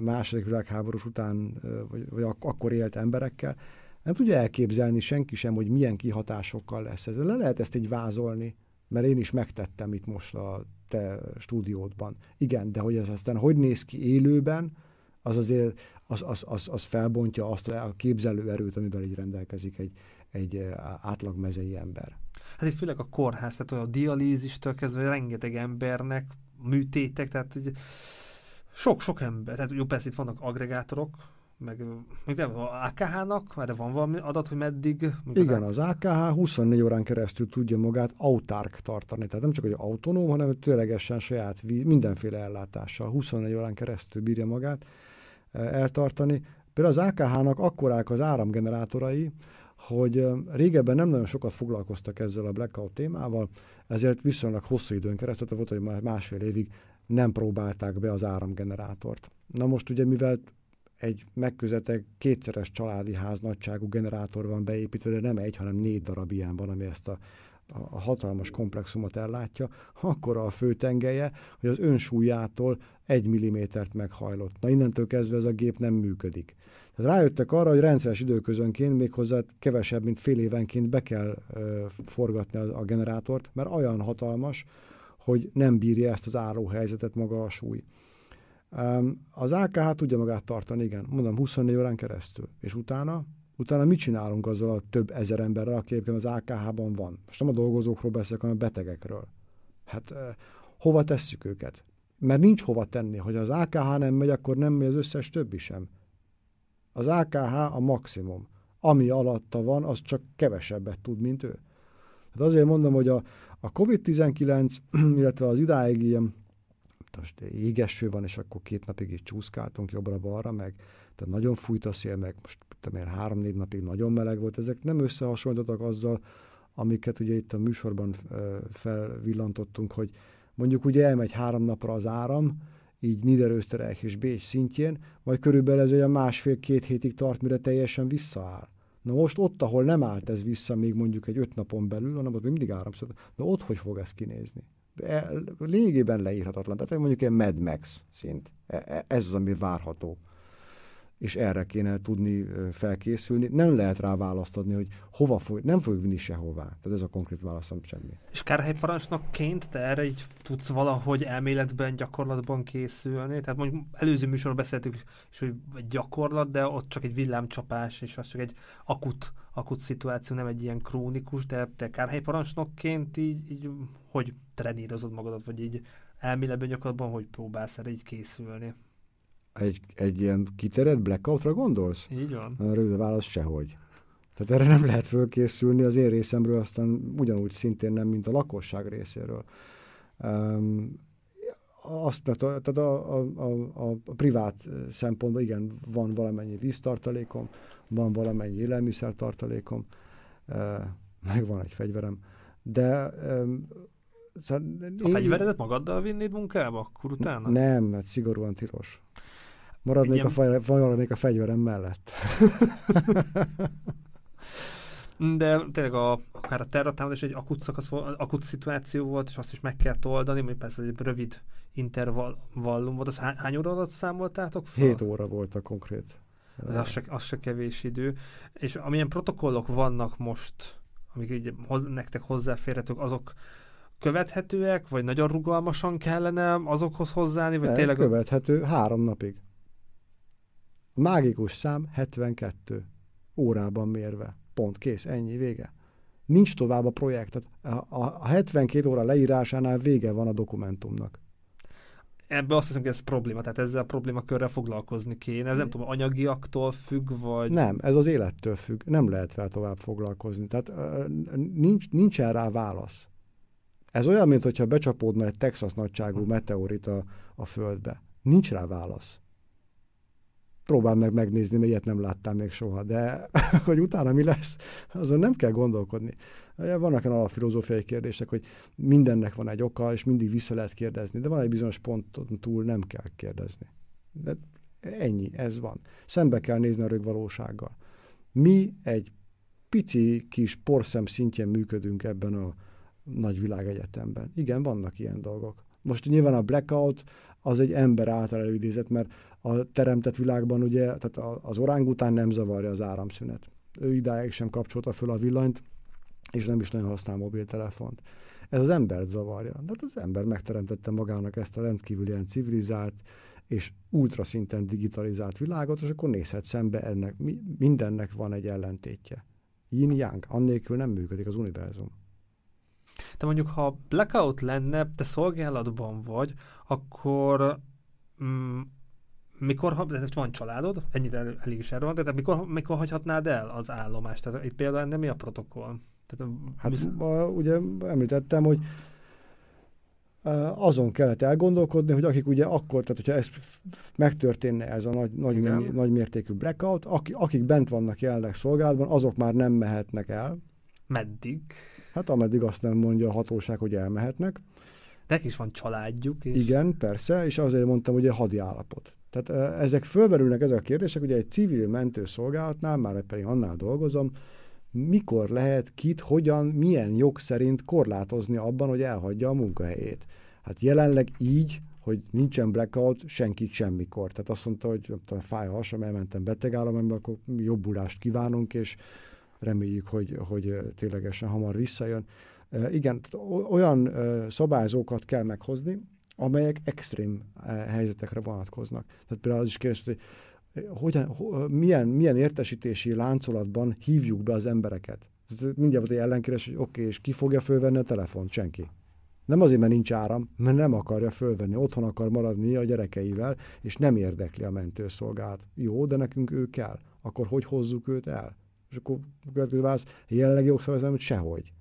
második világháborús után, vagy, vagy ak- akkor élt emberekkel, nem tudja elképzelni senki sem, hogy milyen kihatásokkal lesz ez. Le lehet ezt így vázolni, mert én is megtettem itt most a te stúdiódban. Igen, de hogy ez aztán hogy néz ki élőben, az azért az, az, az, az felbontja azt a képzelő amivel így rendelkezik egy, egy átlag mezei ember. Hát itt főleg a kórház, tehát a dialízistől kezdve rengeteg embernek műtétek, tehát hogy sok-sok ember, tehát jó, persze itt vannak agregátorok, meg, meg nem, az AKH-nak, mert van valami adat, hogy meddig? Igen, az AKH 24 órán keresztül tudja magát autárk tartani, tehát nem csak hogy autonóm, hanem ténylegesen saját mindenféle ellátással 24 órán keresztül bírja magát eltartani. Például az AKH-nak akkorák az áramgenerátorai, hogy régebben nem nagyon sokat foglalkoztak ezzel a blackout témával, ezért viszonylag hosszú időn keresztül, volt, hogy már másfél évig nem próbálták be az áramgenerátort. Na most ugye, mivel egy megközelítőleg kétszeres családi ház nagyságú generátor van beépítve, de nem egy, hanem négy darab ilyen van, ami ezt a a hatalmas komplexumot ellátja, akkor a főtengelye, hogy az önsúlyától egy millimétert meghajlott. Na innentől kezdve ez a gép nem működik. Tehát rájöttek arra, hogy rendszeres időközönként, méghozzá kevesebb, mint fél évenként be kell ö, forgatni a, a generátort, mert olyan hatalmas, hogy nem bírja ezt az álló helyzetet maga a súly. Az AKH tudja magát tartani, igen, mondom, 24 órán keresztül. És utána Utána mit csinálunk azzal a több ezer emberrel, aki az AKH-ban van? Most nem a dolgozókról beszélek, hanem a betegekről. Hát hova tesszük őket? Mert nincs hova tenni. Hogy az AKH nem megy, akkor nem megy az összes többi sem. Az AKH a maximum. Ami alatta van, az csak kevesebbet tud, mint ő. Hát azért mondom, hogy a, a COVID-19, illetve az idáig ilyen most égeső van, és akkor két napig így csúszkáltunk jobbra-balra, meg tehát nagyon fújt a szél, meg most tudom három-négy napig nagyon meleg volt, ezek nem összehasonlítottak azzal, amiket ugye itt a műsorban felvillantottunk, hogy mondjuk ugye elmegy három napra az áram, így Niederösterreich és Bécs szintjén, majd körülbelül ez olyan másfél-két hétig tart, mire teljesen visszaáll. Na most ott, ahol nem állt ez vissza még mondjuk egy öt napon belül, hanem ott mindig áramszor, de ott hogy fog ez kinézni? Lényegében leírhatatlan. Tehát mondjuk egy Mad Max szint. E, e, ez az, ami várható és erre kéne tudni felkészülni. Nem lehet rá választ adni, hogy hova fog, nem fogjuk vinni sehová. Tehát ez a konkrét válaszom semmi. És kárhelyparancsnokként te erre így tudsz valahogy elméletben, gyakorlatban készülni? Tehát mondjuk előző műsorban beszéltük is, hogy egy gyakorlat, de ott csak egy villámcsapás, és az csak egy akut, akut szituáció, nem egy ilyen krónikus, de te kárhelyparancsnokként így, így hogy trenírozod magadat, vagy így elméletben gyakorlatban, hogy próbálsz erre így készülni? Egy, egy ilyen kiterjedt blackoutra gondolsz? Így van. A rövid válasz sehogy. Tehát erre nem lehet fölkészülni az én részemről, aztán ugyanúgy szintén nem, mint a lakosság részéről. Um, azt, tehát a, a, a, a, a privát szempontból igen, van valamennyi víztartalékom, van valamennyi élelmiszertartalékom, meg van egy fegyverem, de szóval a fegyveredet magaddal vinnéd munkába akkor utána? Nem, mert szigorúan tilos. Maradnék, a, fej, maradnék a fegyverem mellett. De tényleg a, akár a terratámadás egy akut, szakasz, akut szituáció volt, és azt is meg kell oldani, mert persze egy rövid intervallum volt. Az hány, hány óra alatt számoltátok fel? 7 óra volt a konkrét. Ez az, se, az se kevés idő. És amilyen protokollok vannak most, amik így hoz, nektek hozzáférhetők, azok követhetőek, vagy nagyon rugalmasan kellene azokhoz hozzáállni, vagy De, tényleg... Követhető három napig. Mágikus szám 72 órában mérve. Pont, kész, ennyi, vége. Nincs tovább a projekt. Tehát a, a 72 óra leírásánál vége van a dokumentumnak. Ebben azt hiszem, hogy ez probléma, tehát ezzel a problémakörrel foglalkozni kéne. Ez nem tudom, anyagiaktól függ, vagy... Nem, ez az élettől függ. Nem lehet fel tovább foglalkozni. Tehát nincs, nincsen rá válasz. Ez olyan, mintha becsapódna egy Texas nagyságú meteorit a, a Földbe. Nincs rá válasz próbáld meg megnézni, mert ilyet nem láttam még soha, de hogy utána mi lesz, azon nem kell gondolkodni. Vannak olyan alapfilozófiai kérdések, hogy mindennek van egy oka, és mindig vissza lehet kérdezni, de van egy bizonyos ponton túl nem kell kérdezni. De ennyi, ez van. Szembe kell nézni a rögvalósággal. Mi egy pici kis porszem szintjén működünk ebben a nagy világegyetemben. Igen, vannak ilyen dolgok. Most nyilván a blackout az egy ember által előidézett, mert a teremtett világban ugye, tehát az orángután nem zavarja az áramszünet. Ő idáig sem kapcsolta föl a villanyt, és nem is nagyon használ mobiltelefont. Ez az embert zavarja. De hát az ember megteremtette magának ezt a rendkívül ilyen civilizált és ultraszinten digitalizált világot, és akkor nézhet szembe ennek, mindennek van egy ellentétje. Yin-yang, annélkül nem működik az univerzum. De mondjuk, ha blackout lenne, te szolgálatban vagy, akkor mm, mikor, ha, van családod, ennyire elég is erről van, tehát mikor, mikor hagyhatnád el az állomást? Tehát itt például ennek mi a protokoll? Tehát, hát visz... ugye említettem, hogy azon kellett elgondolkodni, hogy akik ugye akkor, tehát hogyha ez megtörténne ez a nagy, nagy, nagy mértékű blackout, akik, akik bent vannak jelenleg szolgálatban, azok már nem mehetnek el. Meddig? Hát ameddig azt nem mondja a hatóság, hogy elmehetnek. Nekik is van családjuk. És... Igen, persze, és azért mondtam, hogy a hadi állapot. Tehát ezek fölmerülnek ezek a kérdések, ugye egy civil mentőszolgálatnál, már pedig annál dolgozom, mikor lehet kit, hogyan, milyen jog szerint korlátozni abban, hogy elhagyja a munkahelyét. Hát jelenleg így, hogy nincsen blackout, senkit semmikor. Tehát azt mondta, hogy tudom, fáj a hasam, elmentem betegállományba, akkor jobbulást kívánunk, és reméljük, hogy, hogy ténylegesen hamar visszajön. Igen, olyan szabályzókat kell meghozni, amelyek extrém helyzetekre vonatkoznak. Tehát például az is kérdés, hogy hogyan, milyen, milyen értesítési láncolatban hívjuk be az embereket. Mindjárt volt egy ellenkérdés, hogy oké, okay, és ki fogja fölvenni a telefont? Senki. Nem azért, mert nincs áram, mert nem akarja fölvenni. Otthon akar maradni a gyerekeivel, és nem érdekli a mentőszolgálat. Jó, de nekünk ő kell. Akkor hogy hozzuk őt el? És akkor következő válasz, jelenlegi jogszabály hogy sehogy.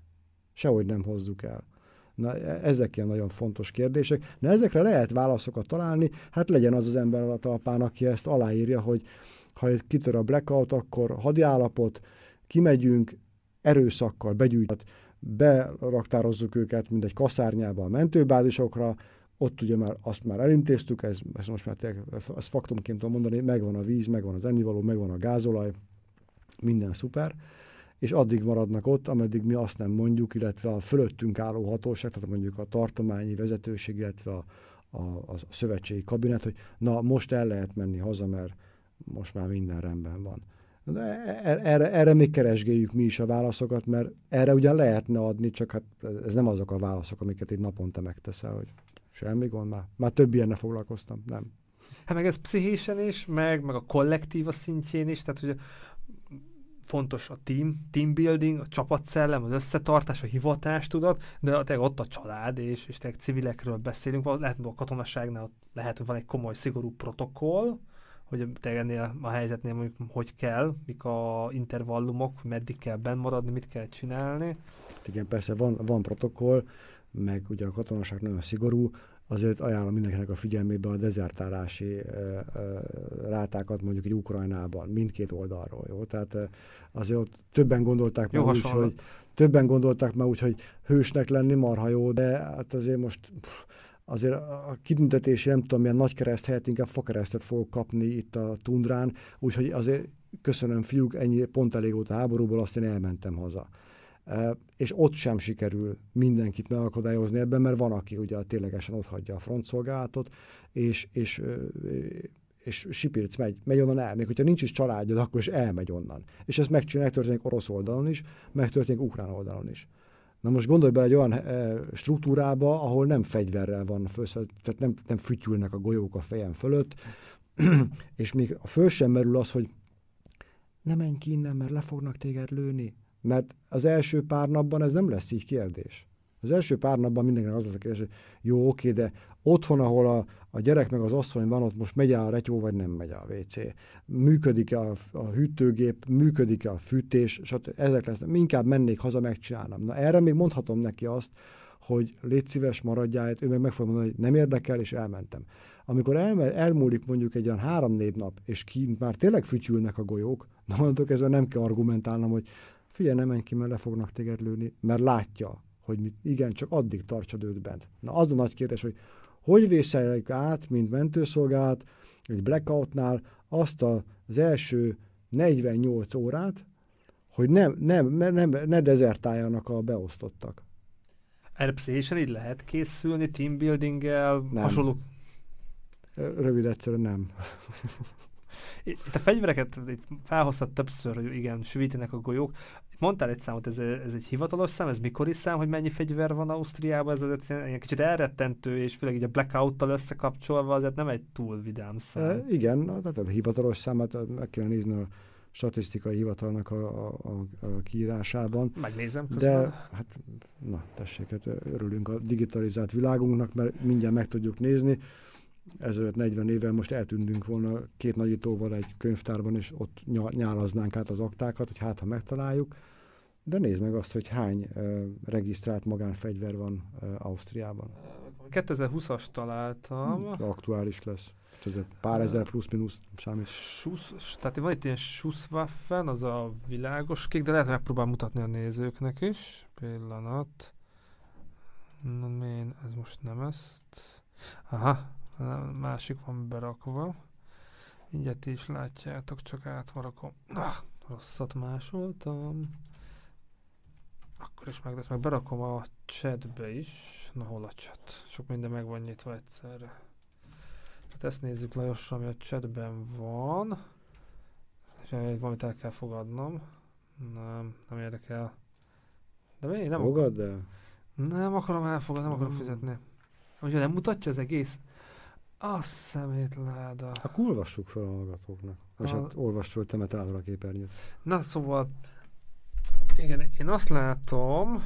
Sehogy nem hozzuk el. Na, e, ezek ilyen nagyon fontos kérdések. Na, ezekre lehet válaszokat találni, hát legyen az az ember a talpán, aki ezt aláírja, hogy ha kitör a blackout, akkor hadiállapot, kimegyünk, erőszakkal begyűjtött, beraktározzuk őket, mint egy kaszárnyába a mentőbázisokra, ott ugye már azt már elintéztük, ez, ez most már tényleg, ezt faktumként tudom mondani, megvan a víz, megvan az ennivaló, megvan a gázolaj, minden szuper, és addig maradnak ott, ameddig mi azt nem mondjuk, illetve a fölöttünk álló hatóság, tehát mondjuk a tartományi vezetőség, illetve a, a, a szövetségi kabinet, hogy na most el lehet menni haza, mert most már minden rendben van. De e, e, erre, erre még keresgéljük mi is a válaszokat, mert erre ugyan lehetne adni, csak hát ez nem azok a válaszok, amiket itt naponta megteszel, hogy semmi gond, már, már több ilyenne foglalkoztam, nem. Hát meg ez pszichésen is, meg, meg a kollektíva szintjén is, tehát hogy fontos a team, team building, a csapatszellem, az összetartás, a hivatás, tudod, de tényleg ott a család, és, és tényleg civilekről beszélünk, lehet, a katonaságnál lehet, hogy van egy komoly, szigorú protokoll, hogy tényleg ennél a helyzetnél mondjuk hogy kell, mik a intervallumok, meddig kell benn maradni, mit kell csinálni. Igen, persze van, van protokoll, meg ugye a katonaság nagyon szigorú, azért ajánlom mindenkinek a figyelmébe a dezertálási rátákat mondjuk egy Ukrajnában, mindkét oldalról, jó? Tehát azért ott többen gondolták jó már úgy, hogy többen gondolták már úgy, hogy hősnek lenni marha jó, de hát azért most azért a kitüntetési, nem tudom, milyen nagy kereszt helyett inkább fakeresztet fogok kapni itt a tundrán, úgyhogy azért köszönöm fiúk, ennyi pont elég volt a háborúból, azt én elmentem haza. És ott sem sikerül mindenkit megakadályozni ebben, mert van, aki ugye ténylegesen ott hagyja a frontszolgálatot, és, és, és Sipirc megy, megy onnan el. Még hogyha nincs is családod, akkor is elmegy onnan. És ezt megcsinálják, történik orosz oldalon is, megtörténik ukrán oldalon is. Na most gondolj bele egy olyan struktúrába, ahol nem fegyverrel van föl, tehát nem, nem fütyülnek a golyók a fejem fölött, és még a föl sem merül az, hogy ne menj ki innen, mert le fognak téged lőni. Mert az első pár napban ez nem lesz így kérdés. Az első pár napban mindenkinek az lesz a kérdés, hogy jó, oké, de otthon, ahol a, a gyerek meg az asszony van, ott most megy el a retyó, vagy nem megy a WC. Működik-e a, a hűtőgép, működik-e a fűtés, stb. Ezek lesznek. Inkább mennék haza, megcsinálnám. Na erre még mondhatom neki azt, hogy légy szíves, maradjál, ő meg meg fog mondani, hogy nem érdekel, és elmentem. Amikor el, elmúlik mondjuk egy olyan három-négy nap, és kint már tényleg fütyülnek a golyók, na mondok, ezzel nem kell argumentálnom, hogy figyelj, nem menj ki, mert le fognak téged lőni, mert látja, hogy mit, igen, csak addig tartsad őt bent. Na az a nagy kérdés, hogy hogy vészeljük át, mint mentőszolgálat, egy blackoutnál azt az első 48 órát, hogy nem, nem, nem, ne dezertáljanak a beosztottak. Erre pszichésen így lehet készülni, teambuilding-el, hasonló? Rövid egyszerűen nem. Itt a fegyvereket felhoztad többször, hogy igen, süvítenek a golyók. Mondtál egy számot, ez, ez egy hivatalos szám, ez mikor is szám, hogy mennyi fegyver van Ausztriában, ez azért egy kicsit elrettentő, és főleg így a blackout-tal összekapcsolva, azért nem egy túl vidám szám. E, igen, tehát a hivatalos számát meg kell nézni a statisztikai hivatalnak a, a, a, a kiírásában. Megnézem közben. De hát, na tessék, hát örülünk a digitalizált világunknak, mert mindjárt meg tudjuk nézni. Ezelőtt 40 évvel most eltűntünk volna két nagyítóval egy könyvtárban, és ott nyálaznánk át az aktákat, hogy hát ha megtaláljuk. De nézd meg azt, hogy hány uh, regisztrált magánfegyver van uh, Ausztriában. 2020-as találtam. Aktuális lesz. Ez pár ezer plusz-minusz számít. Schuss, tehát van itt ilyen Schusswaffen, az a világos kék, de lehet, hogy megpróbál mutatni a nézőknek is. Pillanat. Na, mén, ez most nem ezt. Aha, másik van berakva. Mindjárt is látjátok, csak átmarakom. Ah, rosszat másoltam. Akkor is meg lesz, meg berakom a chatbe is. Na hol a chat? Sok minden meg van nyitva egyszerre. Hát ezt nézzük Lajossal, ami a chatben van. És valamit el kell fogadnom. Nem, nem érdekel. De én nem Fogad el? Nem akarom elfogadni, nem akarom fizetni. Ugye nem mutatja az egész? A szemétláda. Akkor olvassuk fel a hallgatóknak. És A- hát olvast föl, te, mert találod a képernyőt. Na szóval, igen, én azt látom,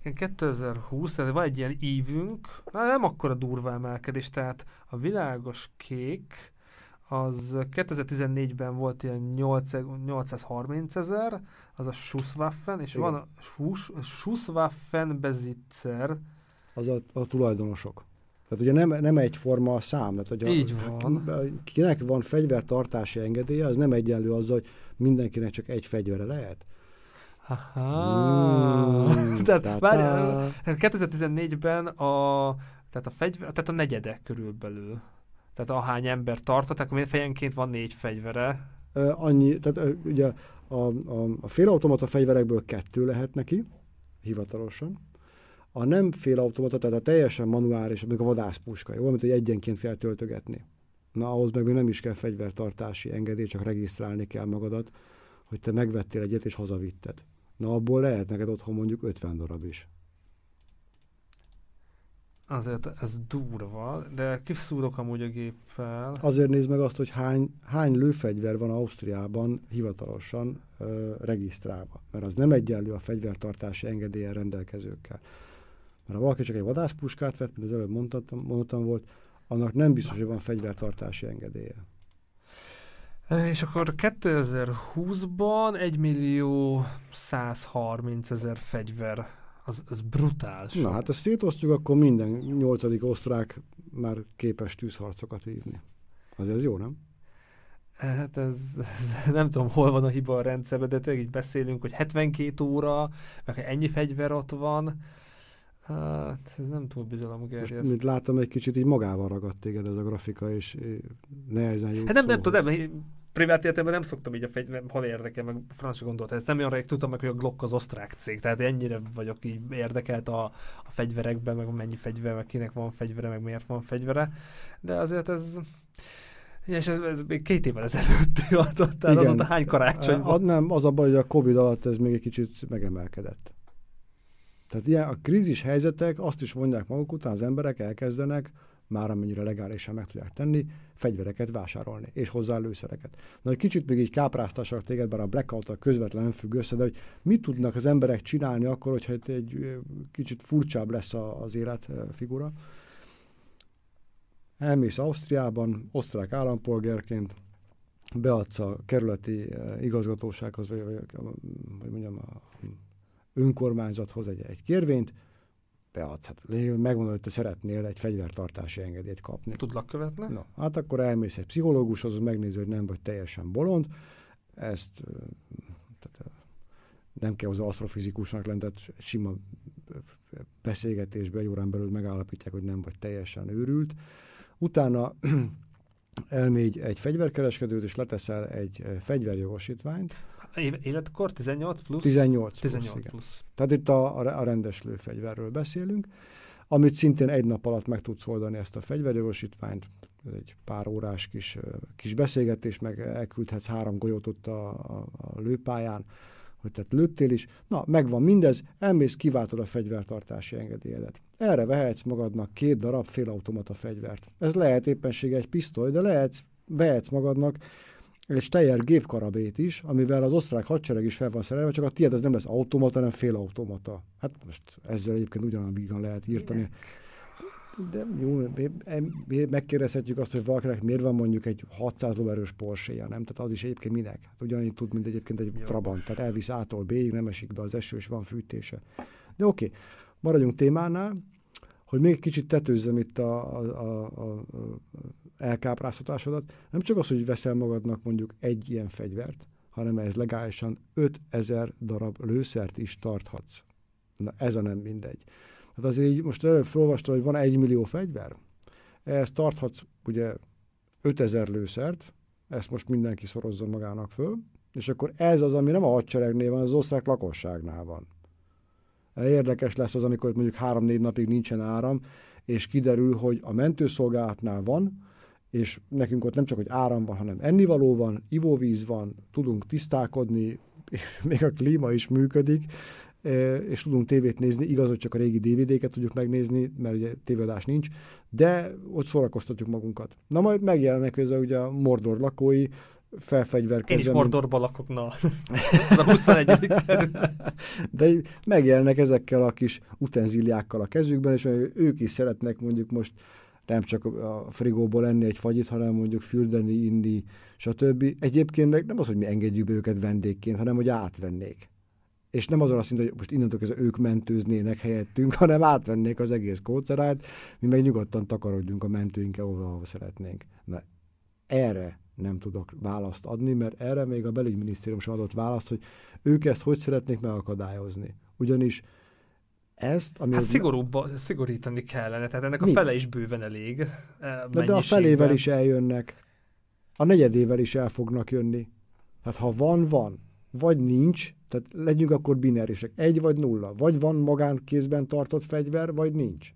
igen, 2020, tehát van egy ilyen ívünk, nem akkora durva emelkedés, tehát a világos kék az 2014-ben volt ilyen 8, 830 ezer, az a Schusswaffen, és Igen. van a Schuss, Schusswaffen Besitzer, Az a, a tulajdonosok. Tehát ugye nem, nem egyforma a szám. Tehát, hogy a, Így van. Kinek van fegyvertartási engedélye, az nem egyenlő azzal, hogy mindenkinek csak egy fegyvere lehet. Aha. Mm, tehát, várj, 2014-ben a, tehát a, fegyver, tehát a negyedek körülbelül. Tehát ahány ember tartott, akkor fejenként van négy fegyvere. Annyi, tehát ugye a, a, a félautomata fegyverekből kettő lehet neki, hivatalosan. A nem félautomata, tehát a teljesen manuális, mondjuk a vadászpuska, jó, mint hogy egyenként kell töltögetni. Na, ahhoz meg még nem is kell fegyvertartási engedély, csak regisztrálni kell magadat, hogy te megvettél egyet és hazavitted. Na, abból lehet neked otthon mondjuk 50 darab is. Azért ez durva, de kiszúrok amúgy a géppel. Azért nézd meg azt, hogy hány, hány lőfegyver van Ausztriában hivatalosan ö, regisztrálva. Mert az nem egyenlő a fegyvertartási engedélyen rendelkezőkkel. Mert ha valaki csak egy vadászpuskát vett, mint az előbb mondtam, mondtam volt, annak nem biztos, hogy van fegyvertartási engedélye. És akkor 2020-ban 1 millió 130 ezer fegyver. Az, az brutál. Na hát ezt szétosztjuk, akkor minden nyolcadik osztrák már képes tűzharcokat vívni. Az ez jó, nem? Hát ez, ez, nem tudom, hol van a hiba a rendszerben, de tényleg így beszélünk, hogy 72 óra, meg ennyi fegyver ott van. Hát ez nem túl Most, bizalomgerjeszt. mint látom, egy kicsit így magával ragadt téged ez a grafika, és eh, nehezen jut Hát nem, nem tudom, nem, privát életemben nem szoktam így a fegy, nem, hol érdekel, meg francia gondolt. Ez nem olyan rég tudtam meg, hogy a Glock az osztrák cég, tehát ennyire vagyok így érdekelt a, a fegyverekben, meg mennyi fegyver, meg kinek van fegyvere, meg miért van fegyvere, de azért ez és ez, ez még két évvel ezelőtti adott, tehát azóta hány karácsony ad- Nem, az a baj, hogy a Covid alatt ez még egy kicsit megemelkedett. Tehát ilyen a krízis helyzetek azt is mondják maguk után, az emberek elkezdenek, már amennyire legálisan meg tudják tenni, fegyvereket vásárolni, és hozzá lőszereket. Na, egy kicsit még így kápráztassak téged, bár a blackout közvetlenül függ össze, de hogy mit tudnak az emberek csinálni akkor, hogyha itt egy kicsit furcsább lesz a- az életfigura. Elmész Ausztriában, osztrák állampolgárként, beadsz a kerületi igazgatósághoz, vagy, vagy, vagy mondjam, a önkormányzathoz egy, egy kérvényt, beadsz. Hát megmondod, hogy te szeretnél egy fegyvertartási engedélyt kapni. Tudlak követni? No, hát akkor elmész egy pszichológushoz, az megnézi, hogy nem vagy teljesen bolond. Ezt tehát, nem kell az asztrofizikusnak lenni, tehát sima beszélgetésben egy órán belül megállapítják, hogy nem vagy teljesen őrült. Utána elmégy egy fegyverkereskedőt, és leteszel egy fegyverjogosítványt. Életkor 18 plusz? 18 plusz, 18 igen. plusz. Tehát itt a, a rendes lőfegyverről beszélünk, amit szintén egy nap alatt meg tudsz oldani ezt a fegyverjogosítványt, Ez egy pár órás kis, kis beszélgetés, meg elküldhetsz három golyót ott a, a, a lőpályán, hogy tehát lőttél is. Na, megvan mindez, elmész, kiváltod a fegyvertartási engedélyedet. Erre vehetsz magadnak két darab félautomata fegyvert. Ez lehet éppensége egy pisztoly, de lehetsz, vehetsz magadnak egy Steyr gépkarabét is, amivel az osztrák hadsereg is fel van szerelve, csak a tiéd az nem lesz automata, hanem félautomata. Hát most ezzel egyébként ugyanabban lehet írtani. De jó, megkérdezhetjük azt, hogy valakinek miért van mondjuk egy 600 lóerős porsche nem? Tehát az is egyébként minek? Hát ugyanígy tud, mint egyébként egy Jogos. Trabant. Tehát elvisz A-tól B-ig, nem esik be az eső, és van fűtése. De oké, maradjunk témánál, hogy még kicsit tetőzzem itt a, a, a, a elkápráztatásodat. Nem csak az, hogy veszel magadnak mondjuk egy ilyen fegyvert, hanem ez legálisan 5000 darab lőszert is tarthatsz. Na ez a nem mindegy. Tehát azért így most előbb felolvastad, hogy van egy millió fegyver, ehhez tarthatsz ugye 5000 lőszert, ezt most mindenki szorozza magának föl, és akkor ez az, ami nem a hadseregnél van, az osztrák lakosságnál van. Érdekes lesz az, amikor mondjuk három-négy napig nincsen áram, és kiderül, hogy a mentőszolgálatnál van, és nekünk ott nem csak, hogy áram van, hanem ennivaló van, ivóvíz van, tudunk tisztálkodni, és még a klíma is működik, e, és tudunk tévét nézni, igaz, hogy csak a régi DVD-ket tudjuk megnézni, mert ugye tévéadás nincs, de ott szórakoztatjuk magunkat. Na majd megjelennek ez ugye a Mordor lakói, felfegyverkezve. Én is Mordorban lakok, na. Ez a 21. De megjelennek ezekkel a kis utenzíliákkal a kezükben, és ők is szeretnek mondjuk most nem csak a frigóból enni egy fagyit, hanem mondjuk fürdeni, inni, stb. Egyébként nem az, hogy mi engedjük be őket vendégként, hanem hogy átvennék. És nem azon azt mondja, hogy most innentől kezdve ők mentőznének helyettünk, hanem átvennék az egész kócerájt, mi meg nyugodtan takarodjunk a mentőinkkel, ahova szeretnénk. Na, erre nem tudok választ adni, mert erre még a belügyminisztérium sem adott választ, hogy ők ezt hogy szeretnék megakadályozni. Ugyanis ezt, ami... Hát szigorúbb, szigorítani kellene, tehát ennek Nincs. a fele is bőven elég. Eh, de, de a felével is eljönnek. A negyedével is el fognak jönni. Hát ha van, van. Vagy nincs, tehát legyünk akkor binárisek. Egy vagy nulla. Vagy van magánkézben tartott fegyver, vagy nincs.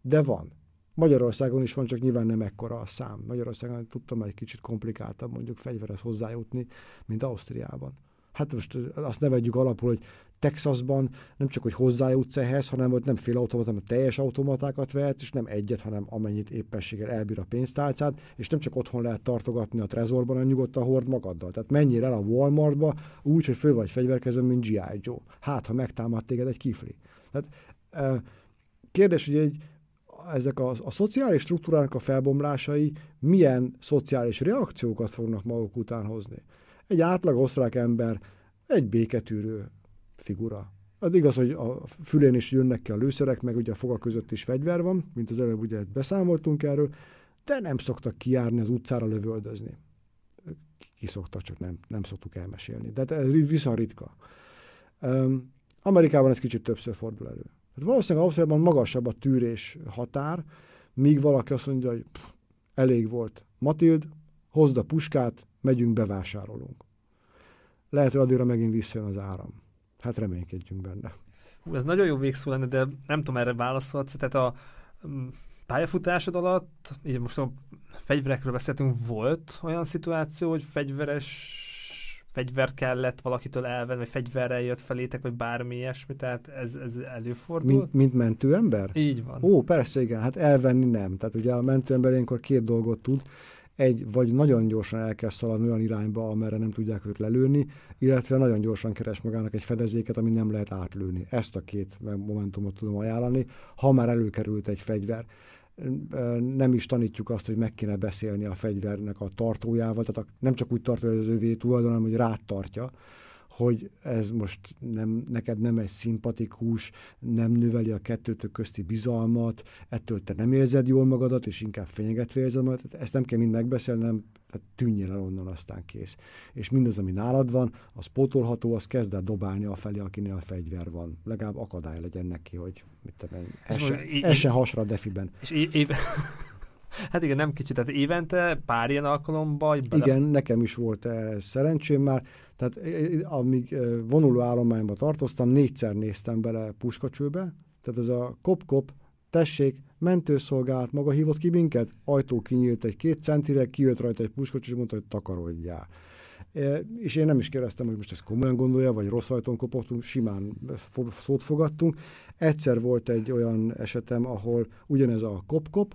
De van. Magyarországon is van, csak nyilván nem ekkora a szám. Magyarországon tudtam egy kicsit komplikáltabb mondjuk fegyverhez hozzájutni, mint Ausztriában. Hát most azt ne vegyük alapul, hogy Texasban nem csak, hogy hozzájutsz ehhez, hanem hogy nem fél automat, hanem teljes automatákat vehetsz, és nem egyet, hanem amennyit éppességgel elbír a pénztárcád, és nem csak otthon lehet tartogatni a trezorban, hanem nyugodtan hord magaddal. Tehát mennyire el a Walmartba úgy, hogy fő vagy fegyverkezem, mint G.I. Joe. Hát, ha megtámad téged egy kifli. Tehát, kérdés, hogy egy, ezek a, a szociális struktúrának a felbomlásai milyen szociális reakciókat fognak maguk után hozni. Egy átlag osztrák ember egy béketűrő figura. Az igaz, hogy a fülén is jönnek ki a lőszerek, meg ugye a foga között is fegyver van, mint az előbb ugye beszámoltunk erről, de nem szoktak kijárni az utcára lövöldözni. Ki szoktak, csak nem, nem szoktuk elmesélni. De ez viszont ritka. Um, Amerikában ez kicsit többször fordul elő. Hát valószínűleg Ausztriában magasabb a tűrés határ, míg valaki azt mondja, hogy pff, elég volt. Matild, hozd a puskát, megyünk, bevásárolunk. Lehet, hogy addigra megint visszajön az áram. Hát reménykedjünk benne. Hú, ez nagyon jó végszó lenne, de nem tudom, erre válaszolsz. Tehát a mm, pályafutásod alatt, így most a fegyverekről beszéltünk, volt olyan szituáció, hogy fegyveres fegyver kellett valakitől elvenni, vagy fegyverrel jött felétek, vagy bármi ilyesmi, tehát ez, ez előfordul. Mint, mint mentőember? Így van. Ó, persze, igen, hát elvenni nem. Tehát ugye a mentőember ilyenkor két dolgot tud egy, vagy nagyon gyorsan el kell szaladni olyan irányba, amerre nem tudják őt lelőni, illetve nagyon gyorsan keres magának egy fedezéket, ami nem lehet átlőni. Ezt a két momentumot tudom ajánlani, ha már előkerült egy fegyver. Nem is tanítjuk azt, hogy meg kéne beszélni a fegyvernek a tartójával, tehát nem csak úgy tartja, hogy az övé tulajdon, hanem hogy rád tartja, hogy ez most nem, neked nem egy szimpatikus, nem növeli a kettőtök közti bizalmat, ettől te nem érzed jól magadat, és inkább fenyegetve érzed magadat, ezt nem kell mind megbeszélni, nem tehát tűnjél el onnan, aztán kész. És mindaz, ami nálad van, az pótolható, az kezd el dobálni a felé, akinél a fegyver van. Legalább akadály legyen neki, hogy mit tudom, essen hasra a defiben. És év, Hát igen, nem kicsit, tehát évente pár ilyen alkalommal? Bele... Igen, nekem is volt ez szerencsém már. Tehát amíg vonuló állományban tartoztam, négyszer néztem bele puskacsőbe, tehát ez a kop-kop, tessék, mentőszolgálat, maga hívott ki minket, ajtó kinyílt egy két centire, kijött rajta egy puskacső, és mondta, hogy takarodjál. E, és én nem is kérdeztem, hogy most ezt komolyan gondolja, vagy rossz ajtón kopogtunk, simán szót fogadtunk. Egyszer volt egy olyan esetem, ahol ugyanez a kop-kop,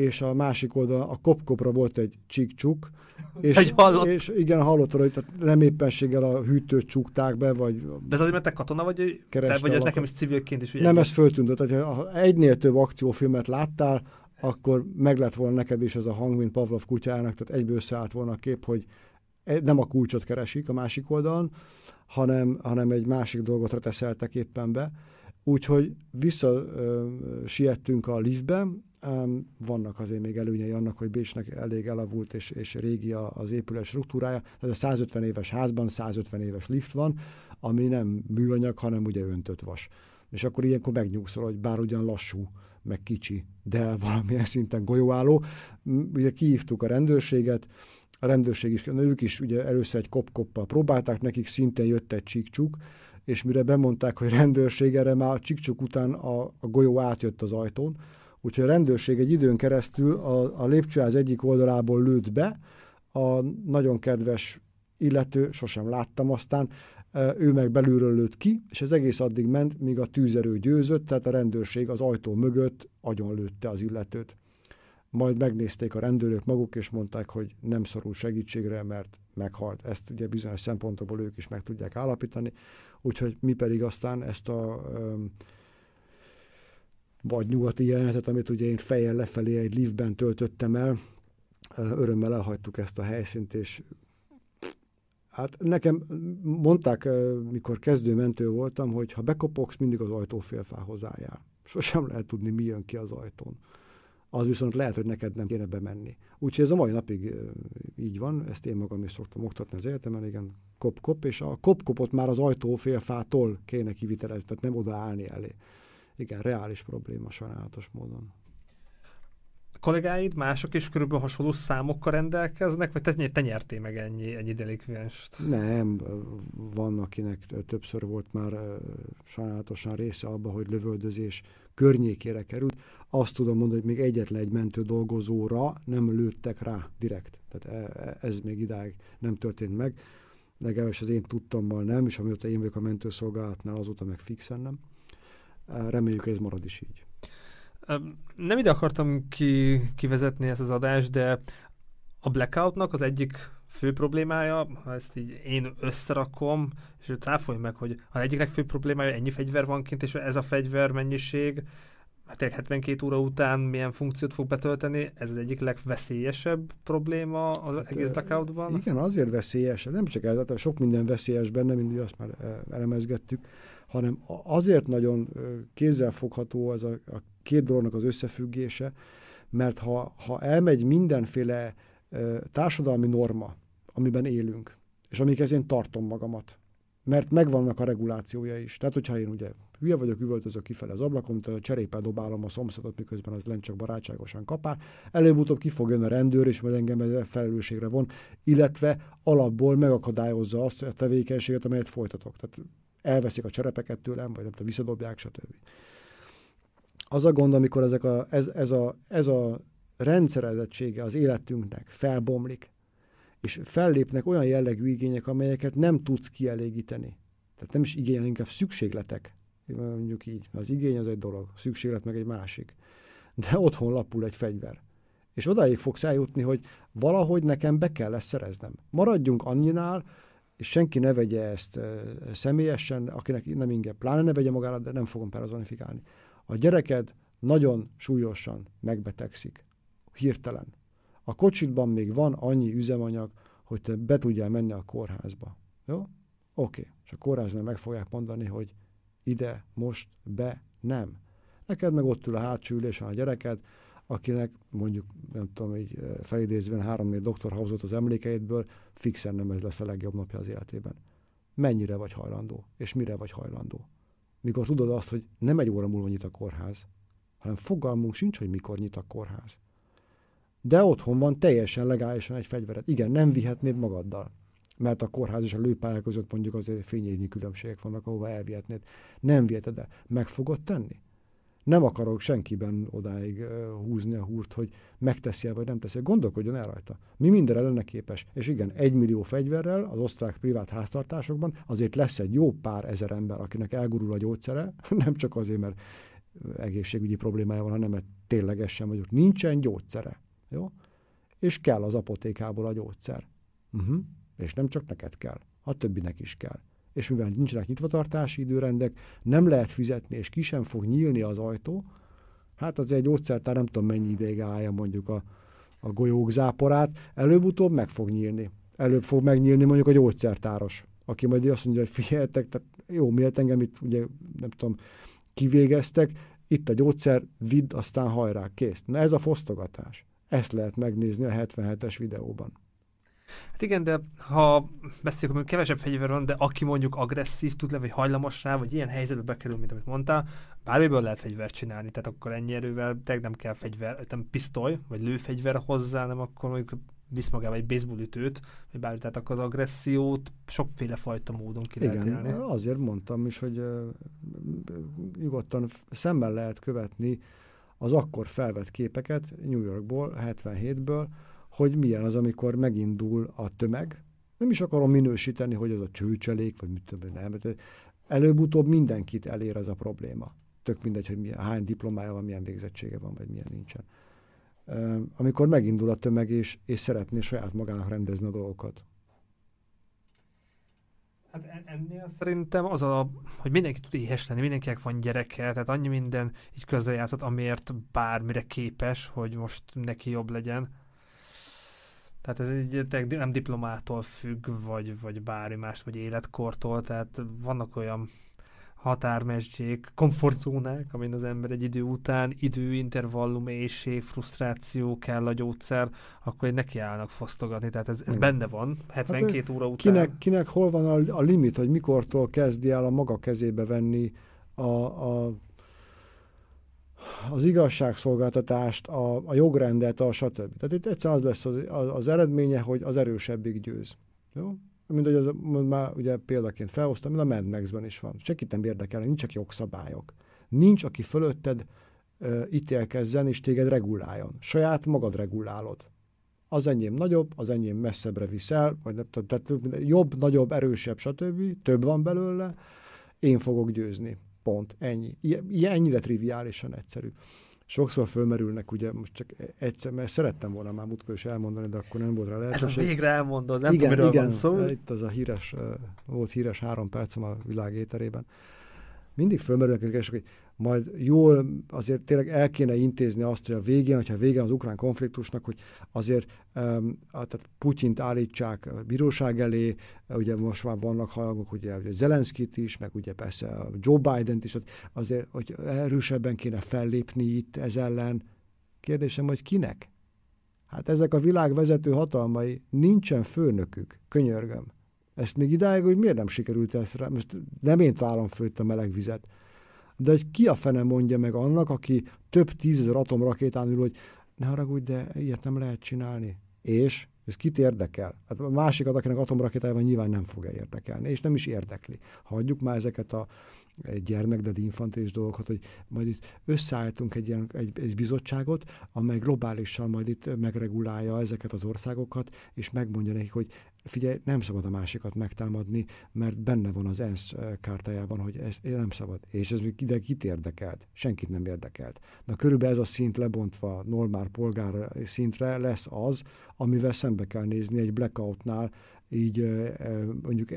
és a másik oldalon a kopkopra volt egy csik-csuk, és, egy hallott. és igen, hallottad, hogy nem éppenséggel a hűtőt csukták be, vagy... De ez azért, mert te katona vagy, te, vagy ez nekem is civilként is? Nem, ez föltűnt. Tehát, ha egynél több akciófilmet láttál, akkor meg lett volna neked is ez a hang, mint Pavlov kutyának, tehát egyből összeállt volna a kép, hogy nem a kulcsot keresik a másik oldalon, hanem, hanem egy másik dolgot teszeltek éppen be. Úgyhogy vissza siettünk a vannak azért még előnyei annak, hogy Bécsnek elég elavult és, és régi az épület struktúrája. Ez a 150 éves házban 150 éves lift van, ami nem műanyag, hanem ugye öntött vas. És akkor ilyenkor megnyugszol, hogy bár ugyan lassú, meg kicsi, de valamilyen szinten golyóálló. Ugye kihívtuk a rendőrséget, a rendőrség is, ők is ugye először egy kop-koppal próbálták, nekik szintén jött egy csíkcsuk, és mire bemondták, hogy rendőrség, erre már a csikcsuk után a, a golyó átjött az ajtón, úgyhogy a rendőrség egy időn keresztül a, a lépcsőház egyik oldalából lőtt be, a nagyon kedves illető, sosem láttam aztán, ő meg belülről lőtt ki, és ez egész addig ment, míg a tűzerő győzött, tehát a rendőrség az ajtó mögött agyon lőtte az illetőt. Majd megnézték a rendőrök maguk, és mondták, hogy nem szorul segítségre, mert meghalt. Ezt ugye bizonyos szempontokból ők is meg tudják állapítani. Úgyhogy mi pedig aztán ezt a vagy nyugati jelenetet, amit ugye én fejjel lefelé egy liftben töltöttem el, örömmel elhagytuk ezt a helyszínt, és hát nekem mondták, mikor kezdőmentő voltam, hogy ha bekopogsz, mindig az ajtófélfához álljál. Sosem lehet tudni, mi jön ki az ajtón. Az viszont lehet, hogy neked nem kéne bemenni. Úgyhogy ez a mai napig így van, ezt én magam is szoktam oktatni az egyetemen, igen, kop-kop, és a kop-kopot már az ajtófélfától kéne kivitelezni, tehát nem odaállni elé. Igen, reális probléma sajnálatos módon kollégáid, mások is körülbelül hasonló számokkal rendelkeznek, vagy te, te nyertél meg ennyi, ennyi delikvenst? Nem, van, akinek többször volt már sajnálatosan része abba, hogy lövöldözés környékére került. Azt tudom mondani, hogy még egyetlen egy mentő dolgozóra nem lőttek rá direkt. Tehát e, e, ez még idáig nem történt meg. Legalábbis az én tudtommal nem, és amióta én vagyok a mentőszolgálatnál, azóta meg fixen nem. Reméljük, ez marad is így. Nem ide akartam ki, kivezetni ezt az adást, de a blackoutnak az egyik fő problémája, ha ezt így én összerakom, és cáfolj meg, hogy a egyik legfőbb problémája, ennyi fegyver van kint, és ez a fegyver mennyiség, hát 72 óra után milyen funkciót fog betölteni, ez az egyik legveszélyesebb probléma az hát, egész blackoutban? Igen, azért veszélyes, nem csak ez, hát sok minden veszélyes benne, mint azt már elemezgettük, hanem azért nagyon kézzelfogható az a, a két dolognak az összefüggése, mert ha, ha elmegy mindenféle társadalmi norma, amiben élünk, és amikhez én tartom magamat, mert megvannak a regulációja is. Tehát, hogyha én ugye hülye vagyok, üvöltözök kifele az ablakon, cserépel dobálom a szomszédot, miközben az lent csak barátságosan kapál, előbb-utóbb ki fog jönni a rendőr, és majd engem felelősségre von, illetve alapból megakadályozza azt a tevékenységet, amelyet folytatok. Tehát elveszik a cserepeket tőlem, vagy nem tudom, visszadobják, stb. Az a gond, amikor ezek a, ez, ez, a, ez a rendszerezettsége az életünknek felbomlik, és fellépnek olyan jellegű igények, amelyeket nem tudsz kielégíteni. Tehát nem is igény, inkább szükségletek. Mondjuk így. Az igény az egy dolog, szükséglet meg egy másik. De otthon lapul egy fegyver. És odáig fogsz eljutni, hogy valahogy nekem be kell ezt szereznem. Maradjunk annyinál, és senki ne vegye ezt személyesen, akinek nem inge, pláne ne vegye magára, de nem fogom personifikálni. A gyereked nagyon súlyosan megbetegszik, hirtelen. A kocsidban még van annyi üzemanyag, hogy te be tudjál menni a kórházba. Jó? Oké. Okay. És a kórháznál meg fogják mondani, hogy ide, most, be, nem. Neked meg ott ül a hátsó ülésen a gyereked, akinek mondjuk, nem tudom, így felidézve három-négy doktor hauzott az emlékeidből, fixen nem ez lesz a legjobb napja az életében. Mennyire vagy hajlandó, és mire vagy hajlandó? Mikor tudod azt, hogy nem egy óra múlva nyit a kórház, hanem fogalmunk sincs, hogy mikor nyit a kórház. De otthon van teljesen legálisan egy fegyveret. Igen, nem vihetnéd magaddal. Mert a kórház és a lőpálya között mondjuk azért fényévnyi különbségek vannak, ahova elvihetnéd. Nem viheted el. Meg fogod tenni? Nem akarok senkiben odáig húzni a húrt, hogy megteszi el, vagy nem teszi. Gondolkodjon el rajta. Mi mindenre lenne képes. És igen, egy millió fegyverrel az osztrák privát háztartásokban azért lesz egy jó pár ezer ember, akinek elgurul a gyógyszere, nem csak azért, mert egészségügyi problémája van, hanem mert ténylegesen vagyok. Nincsen gyógyszere. Jó? És kell az apotékából a gyógyszer. Uh-huh. És nem csak neked kell, a többinek is kell és mivel nincsenek nyitvatartási időrendek, nem lehet fizetni, és ki sem fog nyílni az ajtó, hát az egy gyógyszertár nem tudom mennyi ideig állja mondjuk a, a golyók záporát, előbb-utóbb meg fog nyílni. Előbb fog megnyílni mondjuk a gyógyszertáros, aki majd azt mondja, hogy figyeljetek, tehát jó, miért engem itt ugye nem tudom, kivégeztek, itt a gyógyszer, vidd, aztán hajrá, kész. Na ez a fosztogatás. Ezt lehet megnézni a 77-es videóban. Hát igen, de ha beszélünk, hogy kevesebb fegyver van, de aki mondjuk agresszív tud lenni, vagy hajlamos rá, vagy ilyen helyzetbe bekerül, mint amit mondtál, bármiből lehet fegyvert csinálni, tehát akkor ennyi erővel tényleg nem kell fegyver, nem pisztoly, vagy lőfegyver hozzá, nem akkor mondjuk visz magával egy baseballütőt, vagy bármi, tehát akkor az agressziót sokféle fajta módon ki Igen, lehet élni. azért mondtam is, hogy uh, nyugodtan szemben lehet követni az akkor felvett képeket New Yorkból, 77-ből, hogy milyen az, amikor megindul a tömeg. Nem is akarom minősíteni, hogy az a csőcselék, vagy mit tudom, nem. Előbb-utóbb mindenkit elér ez a probléma. Tök mindegy, hogy milyen, hány diplomája van, milyen végzettsége van, vagy milyen nincsen. Amikor megindul a tömeg, és, és szeretné saját magának rendezni a dolgokat. Hát ennél szerintem az a, hogy mindenki tud éhes lenni, mindenkinek van gyereke, tehát annyi minden így közrejátszott, amiért bármire képes, hogy most neki jobb legyen. Tehát ez egy nem diplomától függ, vagy, vagy bármi más, vagy életkortól, tehát vannak olyan határmesdjék, komfortzónák, amin az ember egy idő után, időintervallum, éjség, frusztráció kell a gyógyszer, akkor egy nekiállnak fosztogatni, tehát ez, ez benne van, 72 hát, óra után. Kinek, kinek hol van a, a limit, hogy mikortól kezdi el a maga kezébe venni a, a az igazságszolgáltatást, a, a jogrendet, a stb. Tehát itt egyszer az lesz az, az, az eredménye, hogy az erősebbik győz. Jó? Mint hogy az, már ugye példaként felhoztam, a Mad Max-ben is van. Senkit nem érdekel, nincs jogszabályok. Nincs, aki fölötted uh, ítélkezzen és téged reguláljon. Saját magad regulálod. Az enyém nagyobb, az enyém messzebbre viszel, vagy nem, tehát jobb, nagyobb, erősebb, stb. Több van belőle, én fogok győzni. Pont, ennyi. Ilyen, ennyire triviálisan egyszerű. Sokszor fölmerülnek, ugye most csak egyszer, mert szerettem volna már múltkor is elmondani, de akkor nem volt rá lehetőség. Ez végre elmondod, nem igen, tudom, igen, van szó. Itt az a híres, volt híres három percem a világ éterében. Mindig fölmerülnek, hogy majd jól azért tényleg el kéne intézni azt, hogy a végén, hogyha vége az ukrán konfliktusnak, hogy azért um, tehát Putyint állítsák a bíróság elé, ugye most már vannak hallgók, ugye, ugye Zelenszkit is, meg ugye persze Joe Biden-t is, azért, hogy erősebben kéne fellépni itt ez ellen. Kérdésem, hogy kinek? Hát ezek a világ vezető hatalmai, nincsen főnökük, könyörgöm. Ezt még idáig, hogy miért nem sikerült ezt rá? Most nem én találom föl a meleg vizet de hogy ki a fene mondja meg annak, aki több tízezer atomrakétán ül, hogy ne haragudj, de ilyet nem lehet csinálni. És ez kit érdekel? Hát a másikat, akinek atomrakétája van, nyilván nem fogja érdekelni, és nem is érdekli. Hagyjuk már ezeket a gyermek, de infantilis dolgokat, hogy majd itt összeállítunk egy, ilyen, egy, egy bizottságot, amely globálisan majd itt megregulálja ezeket az országokat, és megmondja nekik, hogy figyelj, nem szabad a másikat megtámadni, mert benne van az ENSZ kártájában, hogy ez nem szabad. És ez ide kit érdekelt? Senkit nem érdekelt. Na körülbelül ez a szint lebontva normál polgár szintre lesz az, amivel szembe kell nézni egy blackoutnál, így mondjuk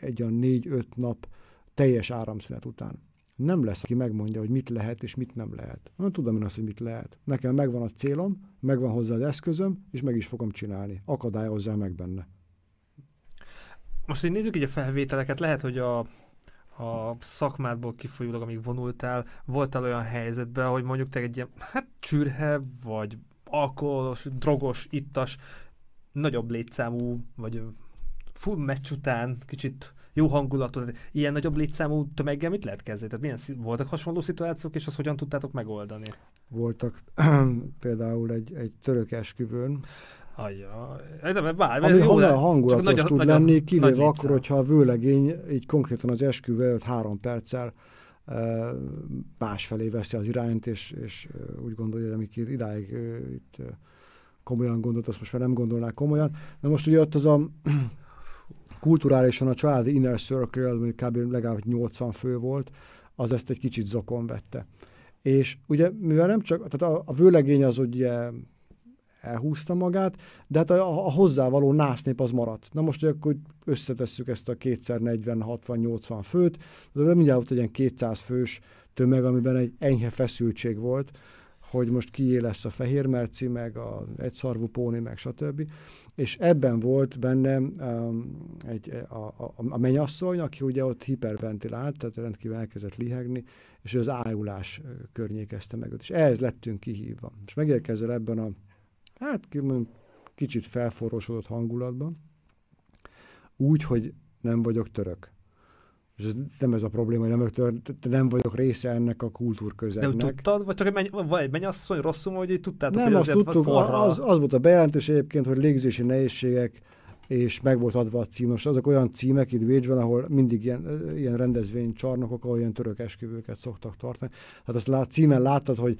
egy olyan négy-öt nap teljes áramszünet után. Nem lesz, aki megmondja, hogy mit lehet és mit nem lehet. Nem tudom én azt, hogy mit lehet. Nekem megvan a célom, megvan hozzá az eszközöm, és meg is fogom csinálni. Akadályozzál meg benne. Most, hogy nézzük így a felvételeket, lehet, hogy a, a szakmádból kifolyólag, amíg vonultál, voltál olyan helyzetben, hogy mondjuk te egy ilyen, hát csürhe, vagy alkoholos, drogos, ittas, nagyobb létszámú, vagy full meccs után kicsit jó hangulatú, ilyen nagyobb létszámú tömeggel mit lehet kezdeni? Tehát milyen voltak hasonló szituációk, és azt hogyan tudtátok megoldani? Voltak például egy, egy török esküvőn, Ajja, ez nem bár, Ami jó, hangulatos nagy, tud nagy, lenni, kivéve akkor, hogyha a vőlegény így konkrétan az esküvő előtt három perccel uh, másfelé veszi az irányt, és, és uh, úgy gondolja, hogy amik idáig uh, itt komolyan gondolt, azt most már nem gondolnák komolyan. Na most ugye ott az a kulturálisan a családi inner circle, ami kb. legalább 80 fő volt, az ezt egy kicsit zokon vette. És ugye, mivel nem csak, tehát a, a vőlegény az ugye elhúzta magát, de hát a, a hozzávaló násznép az maradt. Na most, hogy akkor összetesszük ezt a kétszer 40, 60, 80 főt, de mindjárt ott egy ilyen 200 fős tömeg, amiben egy enyhe feszültség volt, hogy most kié lesz a fehér merci, meg a egyszarvú póni, meg stb. És ebben volt benne um, egy, a, a, a mennyasszony, aki ugye ott hiperventilált, tehát rendkívül elkezdett lihegni, és az ájulás környékezte meg őt. És ehhez lettünk kihívva. És megérkezel ebben a hát kicsit felforrósodott hangulatban, úgy, hogy nem vagyok török. És ez nem ez a probléma, hogy nem, nem vagyok része ennek a kultúrközegnek. De úgy tudtad, vagy csak egy, menny, vagy rosszul, hogy tudtátok, nem, hogy azt tudtuk, az, az, volt a bejelentés egyébként, hogy légzési nehézségek, és meg volt adva a cím. Most azok olyan címek itt Bécsben, ahol mindig ilyen, ilyen rendezvénycsarnokok, ahol ilyen török esküvőket szoktak tartani. Hát azt lát, címen láttad, hogy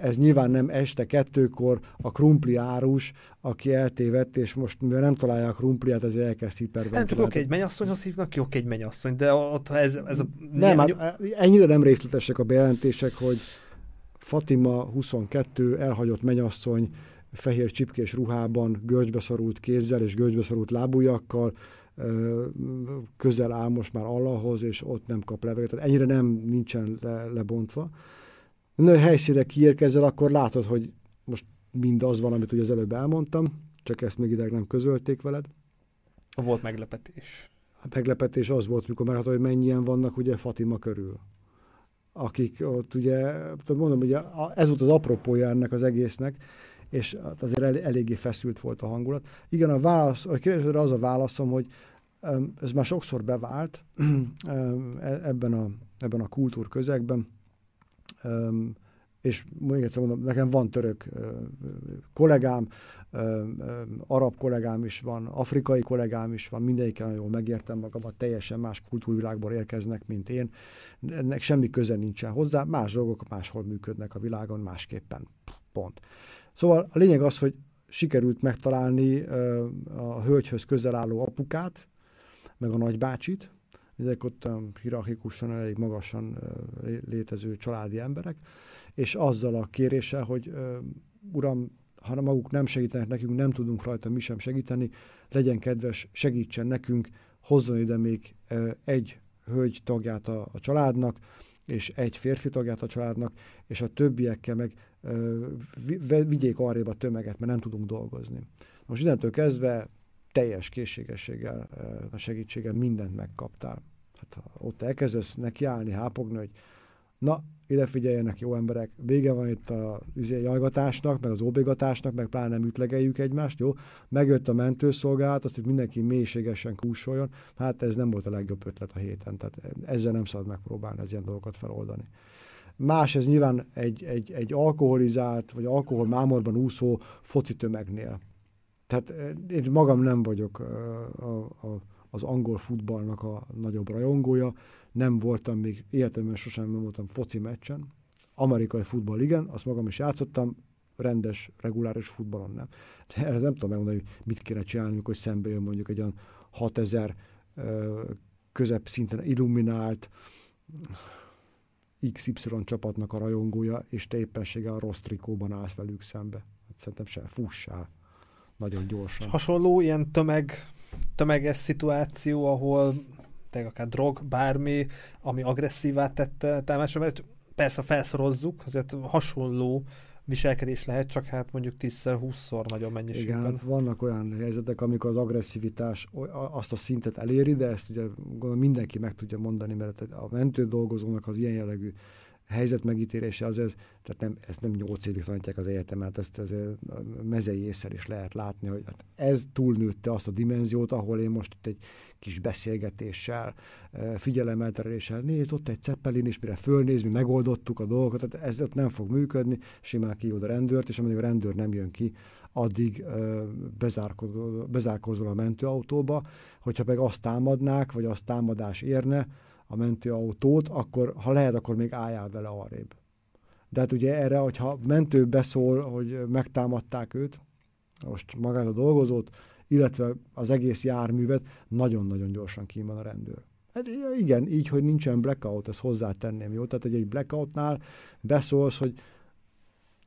ez nyilván nem este kettőkor a krumpli árus, aki eltévedt, és most mivel nem találja a krumpliát, ezért elkezd hiperventilálni. Nem csak egy mennyasszonyhoz hívnak oké, egy mennyasszony, de ott ez, ez a... Nem, hát ennyire nem részletesek a bejelentések, hogy Fatima 22 elhagyott mennyasszony fehér csipkés ruhában, görcsbeszorult kézzel és görcsbeszorult lábujjakkal, közel áll most már Allahhoz, és ott nem kap levegőt. Tehát ennyire nem nincsen le, lebontva helyszínre kiérkezel, akkor látod, hogy most mindaz van, amit ugye az előbb elmondtam, csak ezt még ideig nem közölték veled. Volt meglepetés. A meglepetés az volt, mikor meghatod, hogy mennyien vannak ugye Fatima körül. Akik ott ugye, mondom, ugye ez volt az apropója ennek az egésznek, és azért el, eléggé feszült volt a hangulat. Igen, a válasz, a kérdésre az a válaszom, hogy ez már sokszor bevált e, ebben a, ebben a kultúrközegben, és még egyszer mondom, nekem van török kollégám, arab kollégám is van, afrikai kollégám is van, mindegyikkel nagyon jól megértem magamat, teljesen más kultúrvilágból érkeznek, mint én. Ennek semmi köze nincsen hozzá, más dolgok máshol működnek a világon, másképpen. Pont. Szóval a lényeg az, hogy sikerült megtalálni a hölgyhöz közel álló apukát, meg a nagybácsit, ezek ott hierarchikusan elég magasan létező családi emberek, és azzal a kéréssel, hogy uram, ha maguk nem segítenek nekünk, nem tudunk rajta mi sem segíteni, legyen kedves, segítsen nekünk, hozzon ide még egy hölgy tagját a, a családnak, és egy férfi tagját a családnak, és a többiekkel meg vigyék arrébb a tömeget, mert nem tudunk dolgozni. Most innentől kezdve teljes készségességgel, a segítséggel mindent megkaptál. Hát ha ott elkezdesz nekiállni, hápogni, hogy na, ide figyeljenek jó emberek, vége van itt a izé, jajgatásnak, meg az óbégatásnak, meg pláne nem ütlegeljük egymást, jó? Megjött a mentőszolgálat, azt, hogy mindenki mélységesen kúsoljon, hát ez nem volt a legjobb ötlet a héten, tehát ezzel nem szabad megpróbálni az ilyen dolgokat feloldani. Más ez nyilván egy, egy, egy alkoholizált, vagy alkohol mámorban úszó foci tömegnél. Tehát eh, én magam nem vagyok a, a, a az angol futballnak a nagyobb rajongója. Nem voltam még, életemben sosem nem voltam foci meccsen. Amerikai futball igen, azt magam is játszottam, rendes, reguláris futballon nem. De erre nem tudom megmondani, hogy mit kéne csinálni, hogy szembe jön mondjuk egy olyan 6000 közepszinten illuminált XY csapatnak a rajongója, és te éppenséggel a rossz trikóban állsz velük szembe. Hát szerintem se, fussál nagyon gyorsan. Hasonló ilyen tömeg tömeges szituáció, ahol tényleg akár drog, bármi, ami agresszívá tette támadásra, mert persze felszorozzuk, azért hasonló viselkedés lehet, csak hát mondjuk 10-20-szor nagyobb mennyiségben. Igen, hát vannak olyan helyzetek, amikor az agresszivitás azt a szintet eléri, de ezt ugye gondolom mindenki meg tudja mondani, mert a mentő dolgozónak az ilyen jellegű helyzet megítélése az ez, tehát nem, ezt nem nyolc évig tanítják az egyetemet, ezt, ez a mezei észre is lehet látni, hogy hát ez túlnőtte azt a dimenziót, ahol én most itt egy kis beszélgetéssel, figyelemelteréssel, nézd, ott egy ceppelin is, mire fölnéz, mi megoldottuk a dolgokat, tehát ez ott nem fog működni, simán kihívod a rendőrt, és amíg a rendőr nem jön ki, addig bezárkozol, bezárkozol a mentőautóba, hogyha meg azt támadnák, vagy azt támadás érne, a mentőautót, akkor ha lehet, akkor még álljál vele arrébb. De hát ugye erre, hogyha mentő beszól, hogy megtámadták őt, most magát a dolgozót, illetve az egész járművet, nagyon-nagyon gyorsan kín van a rendőr. Hát igen, így, hogy nincsen blackout, ezt hozzátenném, jó? Tehát, hogy egy blackoutnál beszólsz, hogy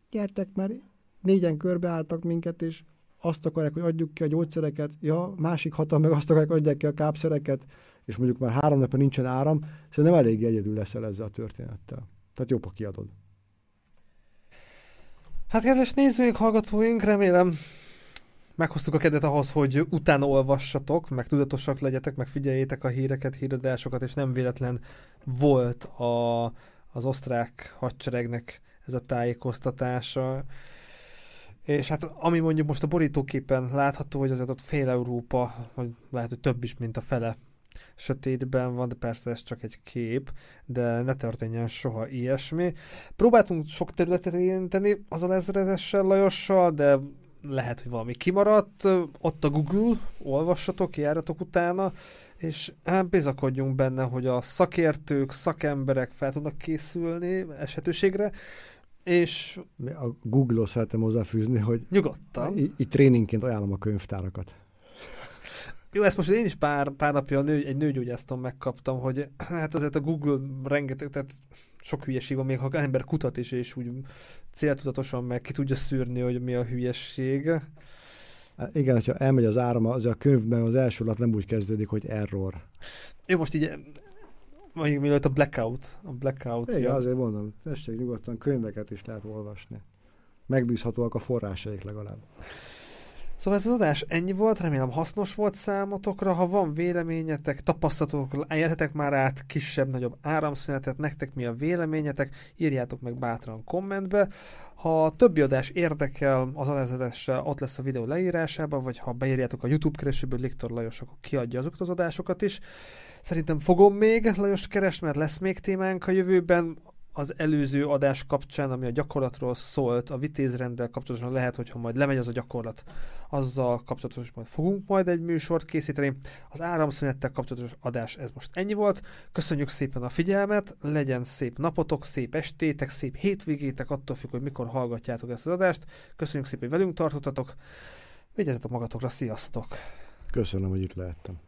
gyertek, mert négyen körbeálltak minket, és azt akarják, hogy adjuk ki a gyógyszereket, ja, másik hatal meg azt akarják, hogy adják ki a kápszereket, és mondjuk már három napja nincsen áram, szerintem elég egyedül leszel ezzel a történettel. Tehát jobb, ha kiadod. Hát kedves nézőink, hallgatóink, remélem meghoztuk a kedvet ahhoz, hogy utána olvassatok, meg tudatosak legyetek, meg figyeljétek a híreket, híradásokat, és nem véletlen volt a, az osztrák hadseregnek ez a tájékoztatása. És hát ami mondjuk most a borítóképen látható, hogy azért ott fél Európa, vagy lehet, hogy több is, mint a fele sötétben van, de persze ez csak egy kép, de ne történjen soha ilyesmi. Próbáltunk sok területet érinteni az a ezredessel Lajossal, de lehet, hogy valami kimaradt. Ott a Google, olvassatok, járjatok utána, és hát bizakodjunk benne, hogy a szakértők, szakemberek fel tudnak készülni esetőségre, és... A Google-ot szeretem hozzáfűzni, hogy nyugodtan. Itt tréningként ajánlom a könyvtárakat. Jó, ezt most én is pár, pár napja nő, egy nőgyógyászton megkaptam, hogy hát azért a Google rengeteg, tehát sok hülyeség van, még ha ember kutat is, és úgy céltudatosan meg ki tudja szűrni, hogy mi a hülyeség. Hát igen, hogyha elmegy az áram, az a könyvben az első lap nem úgy kezdődik, hogy error. Jó, most így mondjuk mielőtt a blackout. A blackout igen, ja. azért mondom, tessék nyugodtan, könyveket is lehet olvasni. Megbízhatóak a forrásaik legalább. Szóval ez az adás ennyi volt, remélem hasznos volt számotokra. Ha van véleményetek, tapasztalatok, élhetek már át kisebb-nagyobb áramszünetet, nektek mi a véleményetek, írjátok meg bátran kommentbe. Ha többi adás érdekel az alezredessel, ott lesz a videó leírásában, vagy ha beírjátok a YouTube keresőből Liktor Lajos, akkor kiadja azokat az adásokat is. Szerintem fogom még Lajos keresni, mert lesz még témánk a jövőben az előző adás kapcsán, ami a gyakorlatról szólt, a vitézrenddel kapcsolatosan lehet, hogyha majd lemegy az a gyakorlat, azzal kapcsolatosan majd fogunk majd egy műsort készíteni. Az áramszünettel kapcsolatos adás ez most ennyi volt. Köszönjük szépen a figyelmet, legyen szép napotok, szép estétek, szép hétvégétek, attól függ, hogy mikor hallgatjátok ezt az adást. Köszönjük szépen, hogy velünk tartottatok. Vigyázzatok magatokra, sziasztok! Köszönöm, hogy itt lehettem.